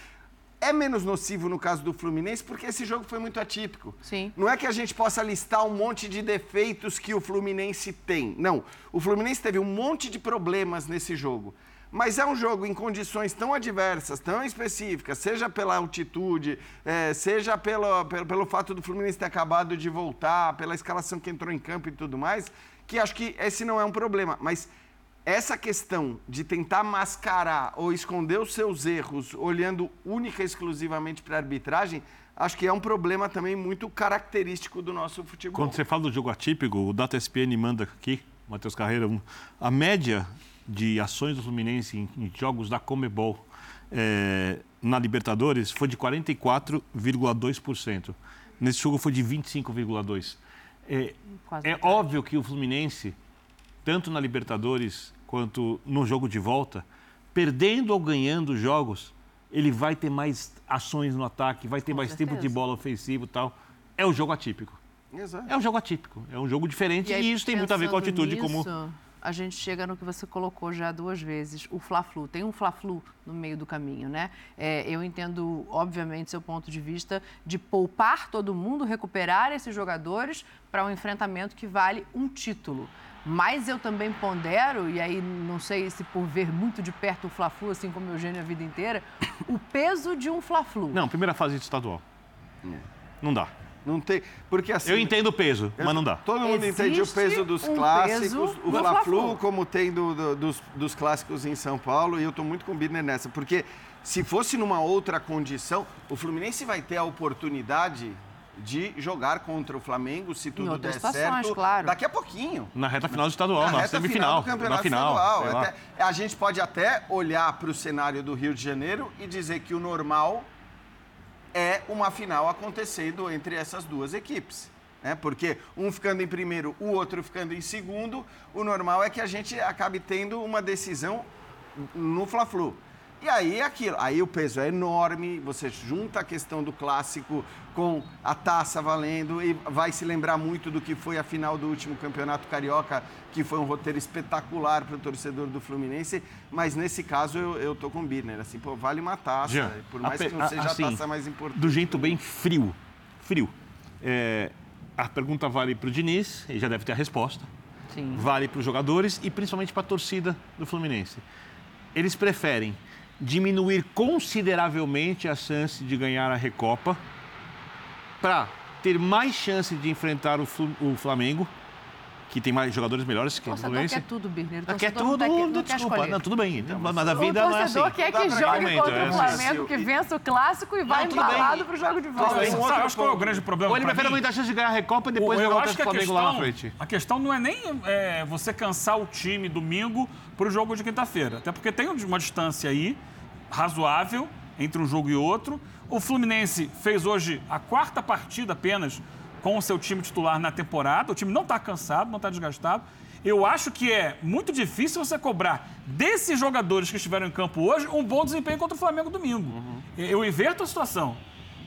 é menos nocivo no caso do Fluminense porque esse jogo foi muito atípico. Sim. Não é que a gente possa listar um monte de defeitos que o Fluminense tem. Não. O Fluminense teve um monte de problemas nesse jogo. Mas é um jogo em condições tão adversas, tão específicas, seja pela altitude, eh, seja pelo, pelo, pelo fato do Fluminense ter acabado de voltar, pela escalação que entrou em campo e tudo mais, que acho que esse não é um problema. Mas essa questão de tentar mascarar ou esconder os seus erros olhando única e exclusivamente para a arbitragem, acho que é um problema também muito característico do nosso futebol. Quando você fala do jogo atípico, o Data SPN manda aqui, Matheus Carreira, a média de ações do Fluminense em, em jogos da Comebol eh, na Libertadores foi de 44,2%. Nesse jogo foi de 25,2%. É, é óbvio que o Fluminense, tanto na Libertadores quanto no jogo de volta, perdendo ou ganhando jogos, ele vai ter mais ações no ataque, vai ter mais tempo de certeza. bola ofensivo e tal. É o jogo atípico. Exato. É um jogo atípico, é um jogo diferente e, aí, isso tem muito a ver com a pensando altitude como nisso, A gente chega no que você colocou já duas vezes, o Fla-Flu. Tem um Fla-Flu no meio do caminho, né? É, eu entendo, obviamente, seu ponto de vista de poupar todo mundo, recuperar esses jogadores para um enfrentamento que vale um título. Mas eu também pondero, e aí não sei se por ver muito de perto o Fla-Flu, assim como o Eugênio a vida inteira, o peso de um Fla-Flu. Não, primeira fase de estadual. Não dá. Não tem. Porque assim. Eu entendo o peso, mas não dá. Todo mundo entende o peso dos um clássicos, peso o Fla-Flu, Fla-Flu. como tem do- do- dos, dos clássicos em São Paulo, e eu estou muito com o Birner nessa, porque se fosse numa outra condição, o Fluminense vai ter a oportunidade de jogar contra o Flamengo, se tudo der certo, claro. daqui a pouquinho. Na reta final do estadual, na, reta semifinal, do campeonato na final. estadual. Até- a gente pode até olhar para o cenário do Rio de Janeiro e dizer que o normal é uma final acontecendo entre essas duas equipes. Né? Porque um ficando em primeiro, o outro ficando em segundo, o normal é que a gente acabe tendo uma decisão no Fla-Flu. E aí é aquilo, aí o peso é enorme, você junta a questão do clássico com a taça valendo e vai se lembrar muito do que foi a final do último campeonato carioca, que foi um roteiro espetacular para o torcedor do Fluminense, mas nesse caso eu, eu tô com o Birner, assim, pô, vale uma taça, Jean, por mais que não seja assim, a taça mais importante. Do jeito bem frio. Frio. É, a pergunta vale para o Diniz, ele já deve ter a resposta. Sim. Vale para os jogadores e principalmente para a torcida do Fluminense. Eles preferem diminuir consideravelmente a chance de ganhar a Recopa para ter mais chance de enfrentar o, o Flamengo, que tem mais jogadores melhores que o Fluminense. quer tudo, Birner. O Quer tudo, não quer- não quer desculpa. Não, tudo bem. Mas a O vida não é assim. torcedor quer que jogue Realmente, contra é o assim. Flamengo, que vença o clássico e vai embalado pro jogo de volta. Sabe, acho qual é o grande problema Ou ele prefere aumentar a chance de ganhar a Recopa e depois eu levar o que Flamengo questão, lá na frente. a questão não é nem é, você cansar o time domingo para o jogo de quinta-feira. Até porque tem uma distância aí razoável entre um jogo e outro. O Fluminense fez hoje a quarta partida apenas com o seu time titular na temporada. O time não está cansado, não está desgastado. Eu acho que é muito difícil você cobrar desses jogadores que estiveram em campo hoje um bom desempenho contra o Flamengo domingo. Eu inverto a situação.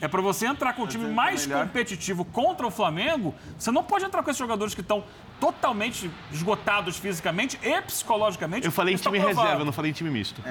É para você entrar com o time mais competitivo contra o Flamengo, você não pode entrar com esses jogadores que estão totalmente esgotados fisicamente e psicologicamente. Eu falei em time provado. reserva, eu não falei em time misto.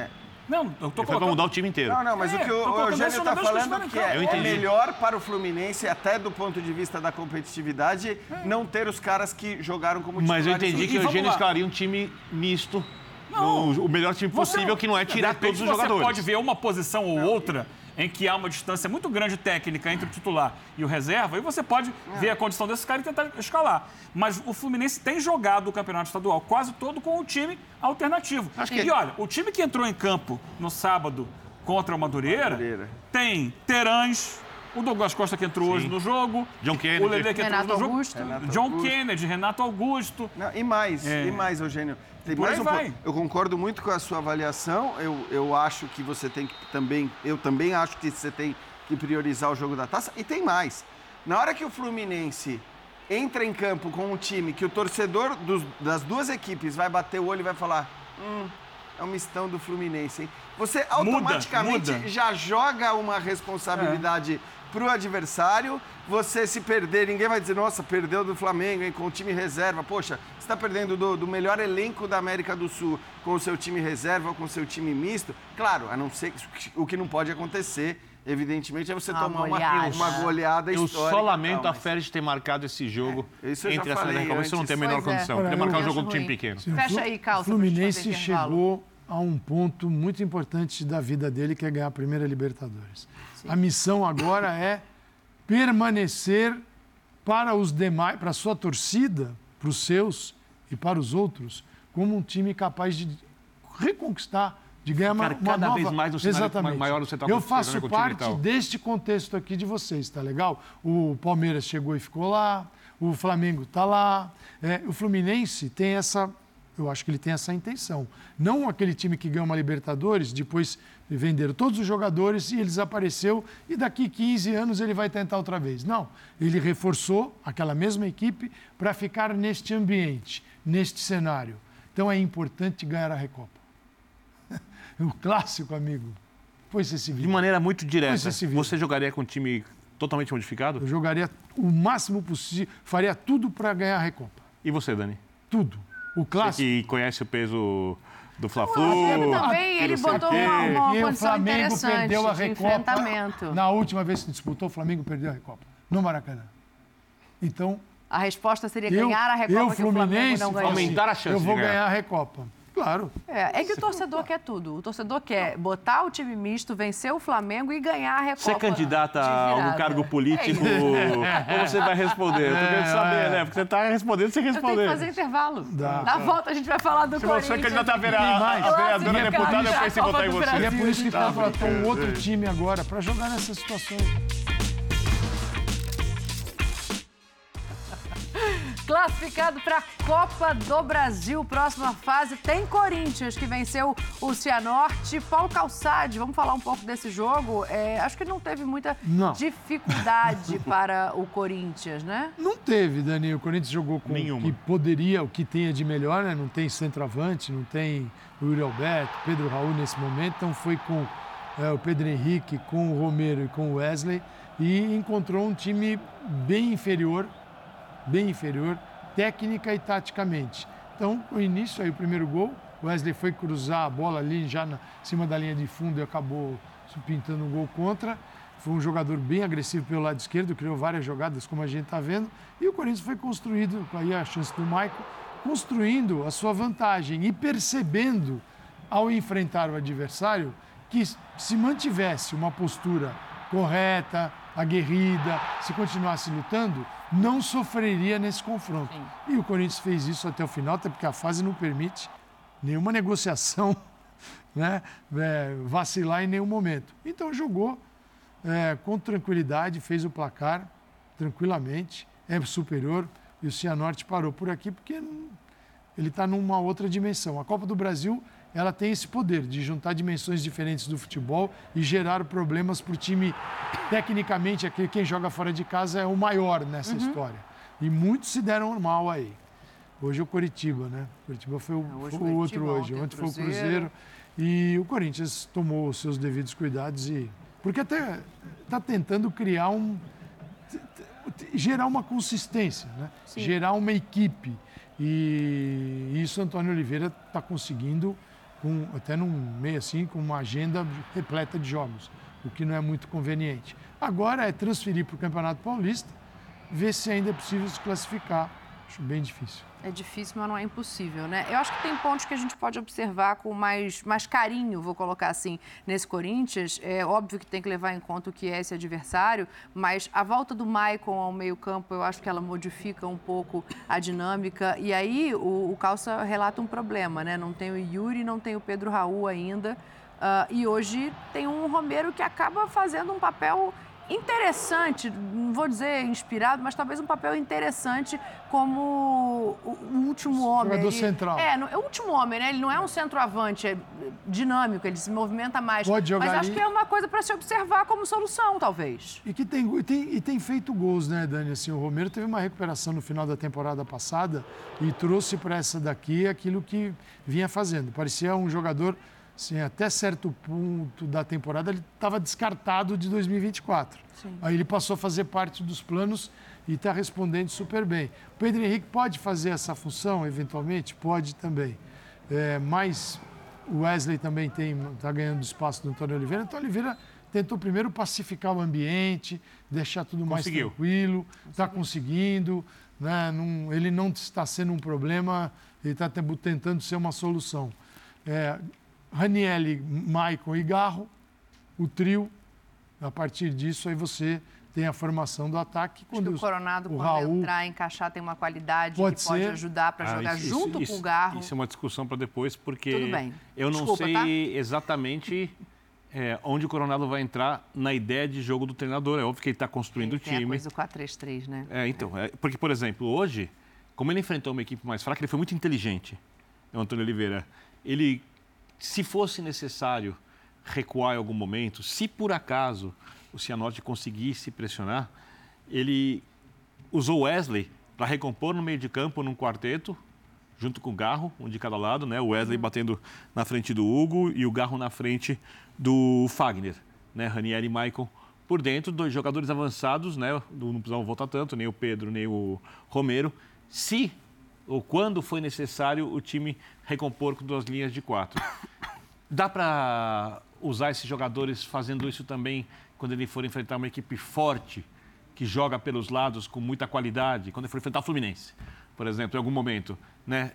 Não, eu tô Ele colocando... pra mudar o time inteiro. Não, não, mas É, o que o, Eugênio está que falando que é, é melhor para o Fluminense, até do ponto de vista da competitividade, não ter os caras que jogaram como Mas eu titulares. entendi E que o Eugênio escalaria um time misto. no- o melhor time Você- possível, que não é tirar todos os você jogadores. pode ver uma posição ou outra em que há uma distância muito grande técnica entre o titular e o reserva, e você pode ver a condição desse cara e tentar escalar. Mas o Fluminense tem jogado o campeonato estadual quase todo com o time alternativo. Acho E que- olha, o time que entrou em campo no sábado contra o Madureira, tem Terãs, o Douglas Costa que entrou hoje no jogo, John Kennedy. o Lele que entrou Renato no jogo, Augusto. Renato John Augusto. Kennedy, Renato Augusto. Não, e mais, É. e mais, Eugênio. Tem Por mais um vai. ponto. Eu concordo muito com a sua avaliação. Eu, eu acho que você tem que também. Eu também acho que você tem que priorizar o jogo da taça. E tem mais. Na hora que o Fluminense entra em campo com um time que o torcedor dos- das duas equipes vai bater o olho e vai falar: hum, é um mistão do Fluminense, hein? Você automaticamente muda. já joga uma responsabilidade pro adversário. Você se perder, ninguém vai dizer, nossa, perdeu do Flamengo, hein, com o time reserva. Poxa, você está perdendo do, do melhor elenco da América do Sul com o seu time reserva ou com o seu time misto. Claro, a não ser que o que não pode acontecer, evidentemente, é você Uma tomar uma, goleada. uma goleada Eu histórica. só e lamento tal, a Férez ter marcado esse jogo isso eu já entre as. Isso não tem a menor Pois é. condição. Olha, Podia marcar eu um jogo com time pequeno. Sim, o Fecha aí, Calça, O Fluminense chegou a um ponto muito importante da vida dele, que é ganhar a primeira Libertadores. A missão agora é permanecer para os demais, para a sua torcida, para os seus e para os outros, como um time capaz de reconquistar, de ganhar uma, cada nova... vez mais o Exatamente. maior do Central Eu faço parte deste contexto aqui de vocês, tá legal? O Palmeiras chegou e ficou lá, o Flamengo está lá, é, o Fluminense tem essa, eu acho que ele tem essa intenção. Não aquele time que ganhou uma Libertadores, depois venderam todos os jogadores e ele desapareceu e daqui 15 anos ele vai tentar outra vez. Não, ele reforçou aquela mesma equipe para ficar neste ambiente, neste cenário. Então é importante ganhar a Recopa. o clássico, amigo. Pois você se De maneira muito direta, você você jogaria com um time totalmente modificado? Eu jogaria o máximo possível, faria tudo para ganhar a Recopa. E você, Dani? Tudo. O Você clássico. que conhece o peso do O Fla-Flu. Também, ele botou uma, uma E o condição Flamengo interessante perdeu a Recopa. Na última vez que disputou, o Flamengo perdeu a Recopa. No Maracanã. Então, A resposta seria eu, ganhar a Recopa eu que o Flamengo Fluminense, não ganhou. Aumentar a chance Eu vou de ganhar. ganhar a Recopa. Claro. É, é que o torcedor quer tudo. O torcedor quer botar o time misto, vencer o Flamengo e ganhar a Recopa. Você é candidata a algum cargo político? É Ou você vai responder? Eu tô querendo saber, né? Porque você tá respondendo sem Eu tenho que responder. fazer intervalo. Dá. Na volta a gente vai falar do Se Corinthians. você é candidata a vera- a vereadora, deputada, eu pensei em votar em você. E é por isso que Tá contratou um outro time agora, para jogar nessa situação. Classificado para a Copa do Brasil. Próxima fase tem Corinthians, que venceu o Cianorte. Paulo Calçade, vamos falar um pouco desse jogo? É, acho que não teve muita Não. dificuldade para o Corinthians, né? Não teve, Dani. O Corinthians jogou com Nenhuma. o que poderia, o que tinha de melhor, né? Não tem centroavante, não tem o Yuri Alberto, Pedro Raul nesse momento. Então foi com é, o Pedro Henrique, com o Romero e com o Wesley e encontrou um time bem inferior, bem inferior, técnica e taticamente. Então, o início aí, o primeiro gol, Wesley foi cruzar a bola ali já na cima da linha de fundo e acabou pintando um gol contra. Foi um jogador bem agressivo pelo lado esquerdo, criou várias jogadas, como a gente está vendo. E o Corinthians foi construído, aí a chance do Maicon, construindo a sua vantagem e percebendo, ao enfrentar o adversário, que se mantivesse uma postura correta, aguerrida, se continuasse lutando, não sofreria nesse confronto. E o Corinthians fez isso até o final, até porque a fase não permite nenhuma negociação, né, é, vacilar em nenhum momento. Então jogou é, com tranquilidade, fez o placar tranquilamente, é superior e o Cianorte parou por aqui porque ele está numa outra dimensão. A Copa do Brasil ela tem esse poder de juntar dimensões diferentes do futebol e gerar problemas para o time. Tecnicamente, aqui, quem joga fora de casa é o maior nessa Uhum. história. E muitos se deram mal aí. Hoje é o Coritiba, né? O Coritiba foi o, hoje foi o outro hoje. ontem Ontem foi o Cruzeiro. Cruzeiro. E o Corinthians tomou os seus devidos cuidados e. Porque até está tentando criar um. gerar uma consistência, né? Sim. gerar uma equipe. E isso Antônio Oliveira está conseguindo, com, até num meio assim, com uma agenda repleta de jogos, o que não é muito conveniente. Agora é transferir para o Campeonato Paulista, ver se ainda é possível se classificar. Acho bem difícil. É difícil, mas não é impossível, né? Eu acho que tem pontos que a gente pode observar com mais, mais carinho, vou colocar assim, nesse Corinthians. É óbvio que tem que levar em conta o que é esse adversário, mas a volta do Maicon ao meio-campo, eu acho que ela modifica um pouco a dinâmica. E aí o, o Calça relata um problema, né? Não tem o Yuri, não tem o Pedro Raul ainda. Ah, e hoje tem um Romero que acaba fazendo um papel interessante, não vou dizer inspirado, mas talvez um papel interessante como o, último homem. Jogador Ele- central. É, é o último homem, né? Ele não é um centroavante, é dinâmico, ele se movimenta mais. Pode jogar mas acho ali. que é uma coisa para se observar como solução, talvez. E que tem, e tem, e tem feito gols, né, Dani? Assim, o Romero teve uma recuperação no final da temporada passada e trouxe para essa daqui aquilo que vinha fazendo. Parecia um jogador, assim, até certo ponto da temporada, ele estava descartado de 2024. Sim. Aí ele passou a fazer parte dos planos e está respondendo super bem. O Pedro Henrique pode fazer essa função, eventualmente? Pode também. É, mas o Wesley também está ganhando espaço do Antônio Oliveira. Antônio Oliveira tentou primeiro pacificar o ambiente, deixar tudo mais Conseguiu. tranquilo, está conseguindo. Né? Não- ele não está sendo um problema, ele está tentando ser uma solução. É, Ranielli, Maicon e Garro, o trio. A partir disso, aí você tem a formação do ataque. Acho que o Coronado, o quando Raul, entrar, encaixar, tem uma qualidade Pode que pode ser. ajudar para Ah, jogar isso- junto isso- com o Garro. Isso é uma discussão para depois, porque Tudo bem. eu não Desculpa, sei tá? exatamente é, onde o Coronado vai entrar na ideia de jogo do treinador. É óbvio que ele está construindo o Tem a time. coisa do 4-3-3, né? É, então, é, porque, por exemplo, hoje, como ele enfrentou uma equipe mais fraca, ele foi muito inteligente, o Antônio Oliveira. Ele, se fosse necessário recuar em algum momento, se por acaso o Cianorte conseguisse pressionar, ele usou o Wesley para recompor no meio de campo num quarteto, junto com o Garro, um de cada lado, né? O Wesley batendo na frente do Hugo e o Garro na frente do Fagner, né? Ranieri e Maicon por dentro, dois jogadores avançados, né? Não precisavam voltar tanto, nem o Pedro, nem o Romero. Se ou quando foi necessário o time recompor com duas linhas de quatro. Dá para usar esses jogadores fazendo isso também quando ele for enfrentar uma equipe forte, que joga pelos lados com muita qualidade, quando ele for enfrentar o Fluminense, por exemplo, em algum momento, né?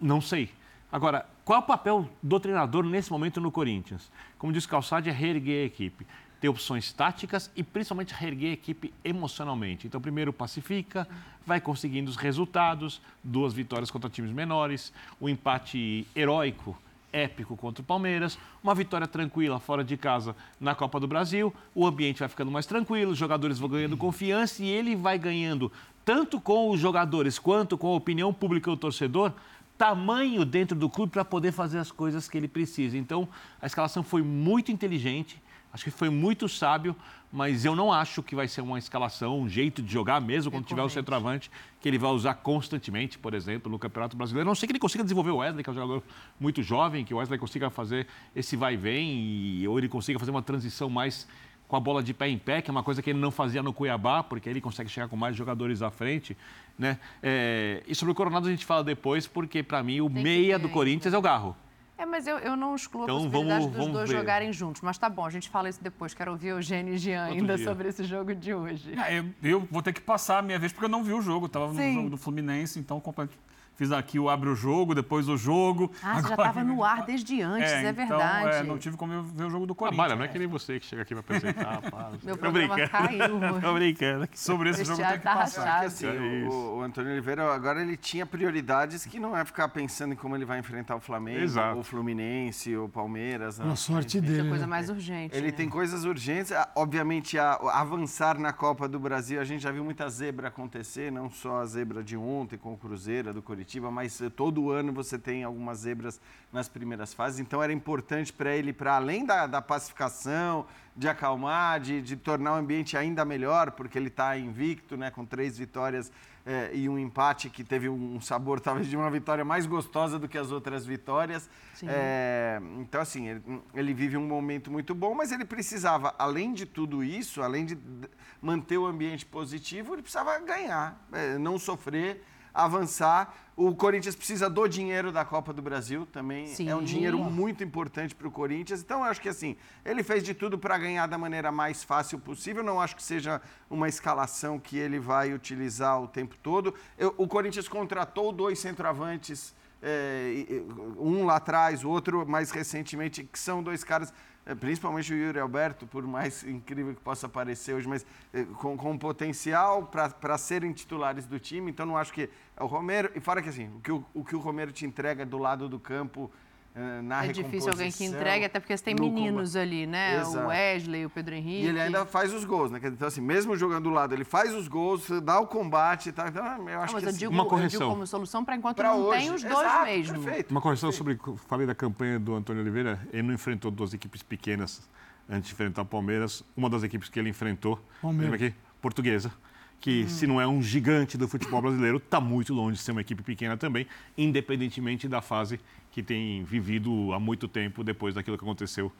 Não sei. Agora, qual é o papel do treinador nesse momento no Corinthians? Como diz Calçade, é reerguer a equipe. Ter opções táticas e principalmente reerguer a equipe emocionalmente. Então, primeiro pacifica, vai conseguindo os resultados, duas vitórias contra times menores, o empate heróico épico contra o Palmeiras, uma vitória tranquila fora de casa na Copa do Brasil, o ambiente vai ficando mais tranquilo, os jogadores vão ganhando confiança e ele vai ganhando, tanto com os jogadores quanto com a opinião pública do torcedor, tamanho dentro do clube para poder fazer as coisas que ele precisa. Então, a escalação foi muito inteligente, acho que foi muito sábio, mas eu não acho que vai ser uma escalação, um jeito de jogar, mesmo quando tiver o centroavante, que ele vai usar constantemente, por exemplo, no Campeonato Brasileiro. A não sei que ele consiga desenvolver o Wesley, que é um jogador muito jovem, que o Wesley consiga fazer esse vai e vem, ou ele consiga fazer uma transição mais com a bola de pé em pé, que é uma coisa que ele não fazia no Cuiabá, porque ele consegue chegar com mais jogadores à frente. Né? É, e sobre o Coronado a gente fala depois, porque para mim o meia do Corinthians é o Garro. É, mas eu, eu não excluo Então, a possibilidade vamos- dos vamos dois ver. jogarem juntos. Mas tá bom, a gente fala isso depois. Quero ouvir Eugênio e Jean Outro ainda dia. sobre esse jogo de hoje. É, eu, eu vou ter que passar a minha vez, porque eu não vi o jogo. Eu tava no Sim. jogo do Fluminense, então complet- fiz aqui o abre o jogo, depois o jogo. Ah, você já Agora- estava no ar desde antes, é, então, verdade. é, não tive como eu ver o jogo do Corinthians. Trabalha, não é que nem você que chega aqui para apresentar. pá. Meu Tô brincando. caiu. Tô brincando. Sobre esse jogo tem que tá passar. rachado. Assim, É o, o Antônio Oliveira agora ele tinha prioridades que não é ficar pensando em como ele vai enfrentar o Flamengo, Exato. ou o Fluminense, ou o Palmeiras. Pela né? sorte dele. coisa né? mais urgente. Ele né? tem coisas urgentes. Ah, Obviamente, a, avançar na Copa do Brasil, a gente já viu muita zebra acontecer, não só a zebra de ontem com o Cruzeiro, do Coritiba, mas eh, todo ano você tem algumas zebras nas primeiras fases. Então, era importante para ele, para além da, da pacificação, de acalmar, de, de tornar o ambiente ainda melhor, porque ele está invicto, né, com três vitórias eh, e um empate que teve um sabor talvez de uma vitória mais gostosa do que as outras vitórias. É, então, assim, ele, ele vive um momento muito bom, mas ele precisava, além de tudo isso, além de manter o ambiente positivo, ele precisava ganhar, não sofrer, avançar. O Corinthians precisa do dinheiro da Copa do Brasil também. É um Sim. dinheiro muito importante para o Corinthians. Então, eu acho que assim, ele fez de tudo para ganhar da maneira mais fácil possível. Não acho que seja uma escalação que ele vai utilizar o tempo todo. Eu- o Corinthians contratou dois centroavantes é, um lá atrás, o outro mais recentemente, que são dois caras, é, principalmente o Yuri Alberto, por mais incrível que possa parecer hoje, mas é, com, com potencial para serem titulares do time. Então, não acho que o Romero. E fora que assim, o que o, o, que o Romero te entrega do lado do campo. é, Na É difícil alguém que entregue, até porque você tem no meninos combate. ali, né? Exato. O Wesley, o Pedro Henrique. E ele ainda faz os gols, né? Então, assim, mesmo jogando do lado, ele faz os gols, dá o combate e tal. Então, eu Ah, acho mas que eu assim, digo, Uma eu correção. digo como solução para enquanto pra não hoje. tem os dois Exato, mesmo. Perfeito. Uma correção sobre. Falei da campanha do Antônio Oliveira. Ele não enfrentou duas equipes pequenas antes de enfrentar o Palmeiras. Uma das equipes que ele enfrentou, Palmeiras. lembra aqui? Portuguesa. Que, se não é um gigante do futebol brasileiro, está muito longe de ser uma equipe pequena também, independentemente da fase que tem vivido há muito tempo depois daquilo que aconteceu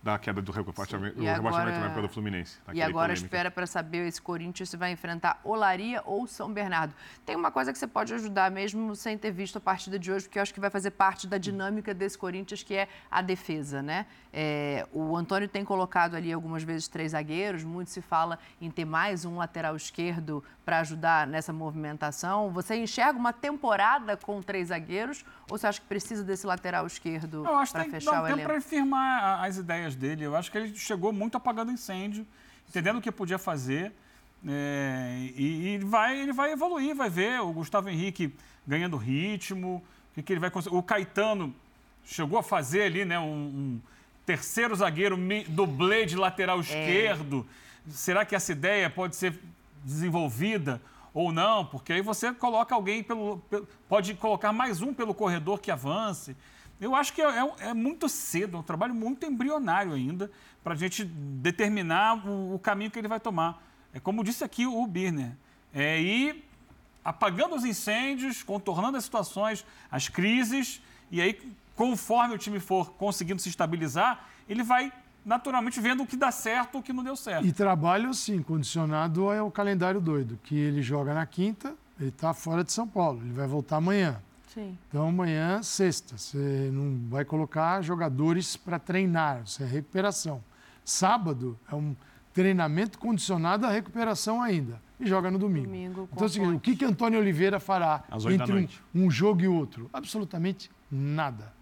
da queda do rebaixamento, do rebaixamento agora- na época do Fluminense. E agora polêmica. espera para saber esse Corinthians se vai enfrentar Olaria ou São Bernardo. Tem uma coisa que você pode ajudar mesmo sem ter visto a partida de hoje, porque eu acho que vai fazer parte da dinâmica desse Corinthians, que é a defesa, né? É, o Antônio tem colocado ali algumas vezes três zagueiros, muito se fala em ter mais um lateral esquerdo para ajudar nessa movimentação. Você enxerga uma temporada com três zagueiros ou você acha que precisa desse lateral esquerdo Eu acho que para tem que fechar dar o um tempo elenco? para firmar a- as ideias dele. Eu acho que ele chegou muito apagando incêndio, entendendo o que podia fazer. é, e e vai, ele vai evoluir, vai ver o Gustavo Henrique ganhando ritmo, o que, que ele vai conseguir. O Caetano chegou a fazer ali, né, um, um terceiro zagueiro dublê de lateral esquerdo. Será que essa ideia pode ser desenvolvida ou não? Porque aí você coloca alguém pelo, pelo- pode colocar mais um pelo corredor que avance. Eu acho que é, é- é muito cedo, é um trabalho muito embrionário ainda para a gente determinar o, o caminho que ele vai tomar. É como disse aqui o Birner, é ir apagando os incêndios, contornando as situações, as crises, e aí, conforme o time for conseguindo se estabilizar, ele vai naturalmente vendo o que dá certo o que não deu certo. E trabalho, sim, condicionado ao calendário doido, que ele joga na quinta, ele está fora de São Paulo, ele vai voltar amanhã. Sim. Então, amanhã, sexta, você não vai colocar jogadores para treinar, isso é recuperação. Sábado é um treinamento condicionado à recuperação ainda. E joga no domingo. Domingo, então, é o que, que Antônio Oliveira fará entre um, um jogo e outro? Absolutamente nada.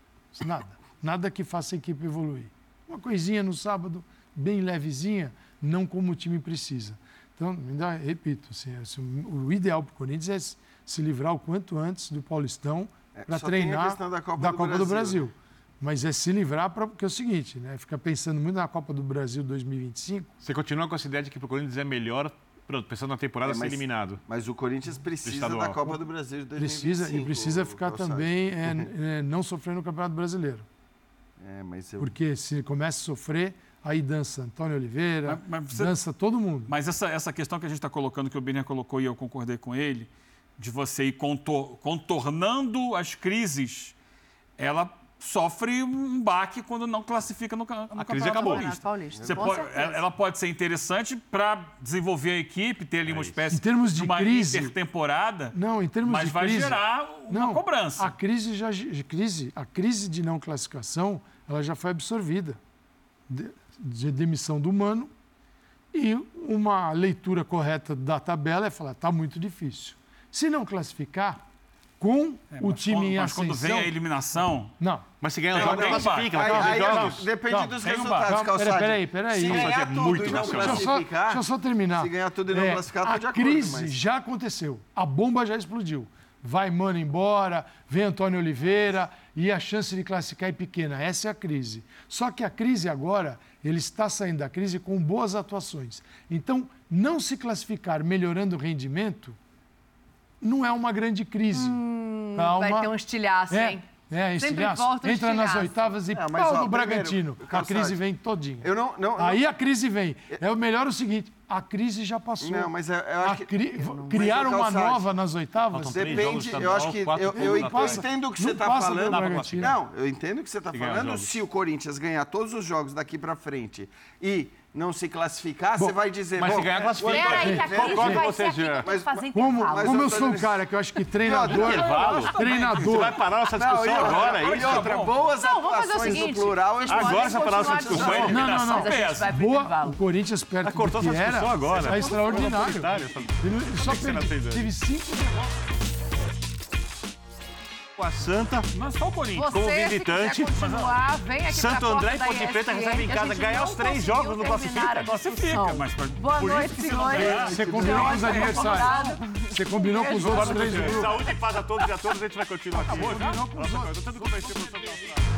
Nada. Nada que faça a equipe evoluir. Uma coisinha no sábado, bem levezinha, não como o time precisa. Então, ainda repito, assim, assim, o ideal para o Corinthians é se- livrar o quanto antes do Paulistão É, para só tem a treinar da Copa do do Brasil, Brasil. Mas é se livrar, pra, porque é o seguinte, né? Fica pensando muito na Copa do Brasil 2025. Você continua com essa ideia de que para o Corinthians é melhor, pronto, pensando na temporada, É, ser mas- eliminado. Mas o Corinthians precisa da Copa do Brasil de 2025. Precisa, e precisa ficar também é, é, não sofrendo no Campeonato Brasileiro. É, mas eu... Porque se começa a sofrer, aí dança Antônio Oliveira, Mas- mas você- dança todo mundo. Mas essa, essa questão que a gente está colocando, que o Birner colocou e eu concordei com ele, de você ir contor- contornando as crises, ela sofre um baque quando não classifica no, no Campeonato crise acabou. Paulista. Pode- ela ela pode ser interessante para desenvolver a equipe, ter ali uma espécie Em termos de uma crise- intertemporada, Não, em termos mas de vai crise, gerar uma não, cobrança. A crise já de crise, a crise de não classificação, ela já foi absorvida. De, de demissão do Mano e uma leitura correta da tabela é falar, tá muito difícil. Se não classificar com É, o mas time quando- em mas ascensão, quando vem a eliminação, não. Mas se ganhar o jogo, não classifica. Aí, aí, jogos. depende Calma, dos resultados, Calçade. peraí, peraí. Se ganhar fazer tudo muito e não nacional. Deixa eu, só, classificar... deixa eu só terminar. Se ganhar tudo e não classificar, tô a de acordo, crise mas- já aconteceu. A bomba já explodiu. Vai Mano embora, vem Antônio Oliveira e a chance de classificar é pequena. Essa é a crise. Só que a crise agora, ele está saindo da crise com boas atuações. Então, não se classificar melhorando o rendimento não é uma grande crise. Calma. Vai ter um estilhaço, é, hein? É, Sempre estilhaço. volta Entra nas estilhaço. oitavas e É, mas, pau ó, do Bragantino. primeiro, a crise vem todinha. Eu não... não, Aí não... a crise vem. É o melhor o seguinte, a crise já passou. Não, mas eu- eu acho que- cri- eu não- Criaram mas, ô, uma nova nas oitavas. Depende, eu acho que eu, eu, eu entendo o que Não você está falando. Bragantino. Não, eu entendo o que você está falando. Se o Corinthians ganhar todos os jogos daqui para frente e não se classificar, Bom, você vai dizer. mas se bom, ganhar, o classifica. Peraí, que a Concordo vai com ser você, tem que fazer Como, intervalo. como eu sou um cara que eu acho que treinador. intervalo? Você treinador. vai parar nossa Não, discussão outra- agora, é e isso? outra, boas Não, vamos fazer o atuações seguinte, no plural. Agora você parar essa discussão, discutindo, Não, não, não. Mas vai Boa, o Corinthians perto Tá do cortando que essa era, discussão agora. Está extraordinário. Essa- Ele só você não teve cinco derrotas. Com a Santa, é só o Corinthians. como Você, visitante. continuar, vem aqui Santo André e Ponte Preta recebem em casa, ganhar os três jogos, terminar classifica. Classifica, discussão. mas- mas Boa por isso noite, não senhores. Você combinou com os adversários. Você combinou com os outros três do grupo. Saúde e paz a todos e a todas, a gente vai continuar aqui. Acabou já? Eu tô tentando convencer o professor.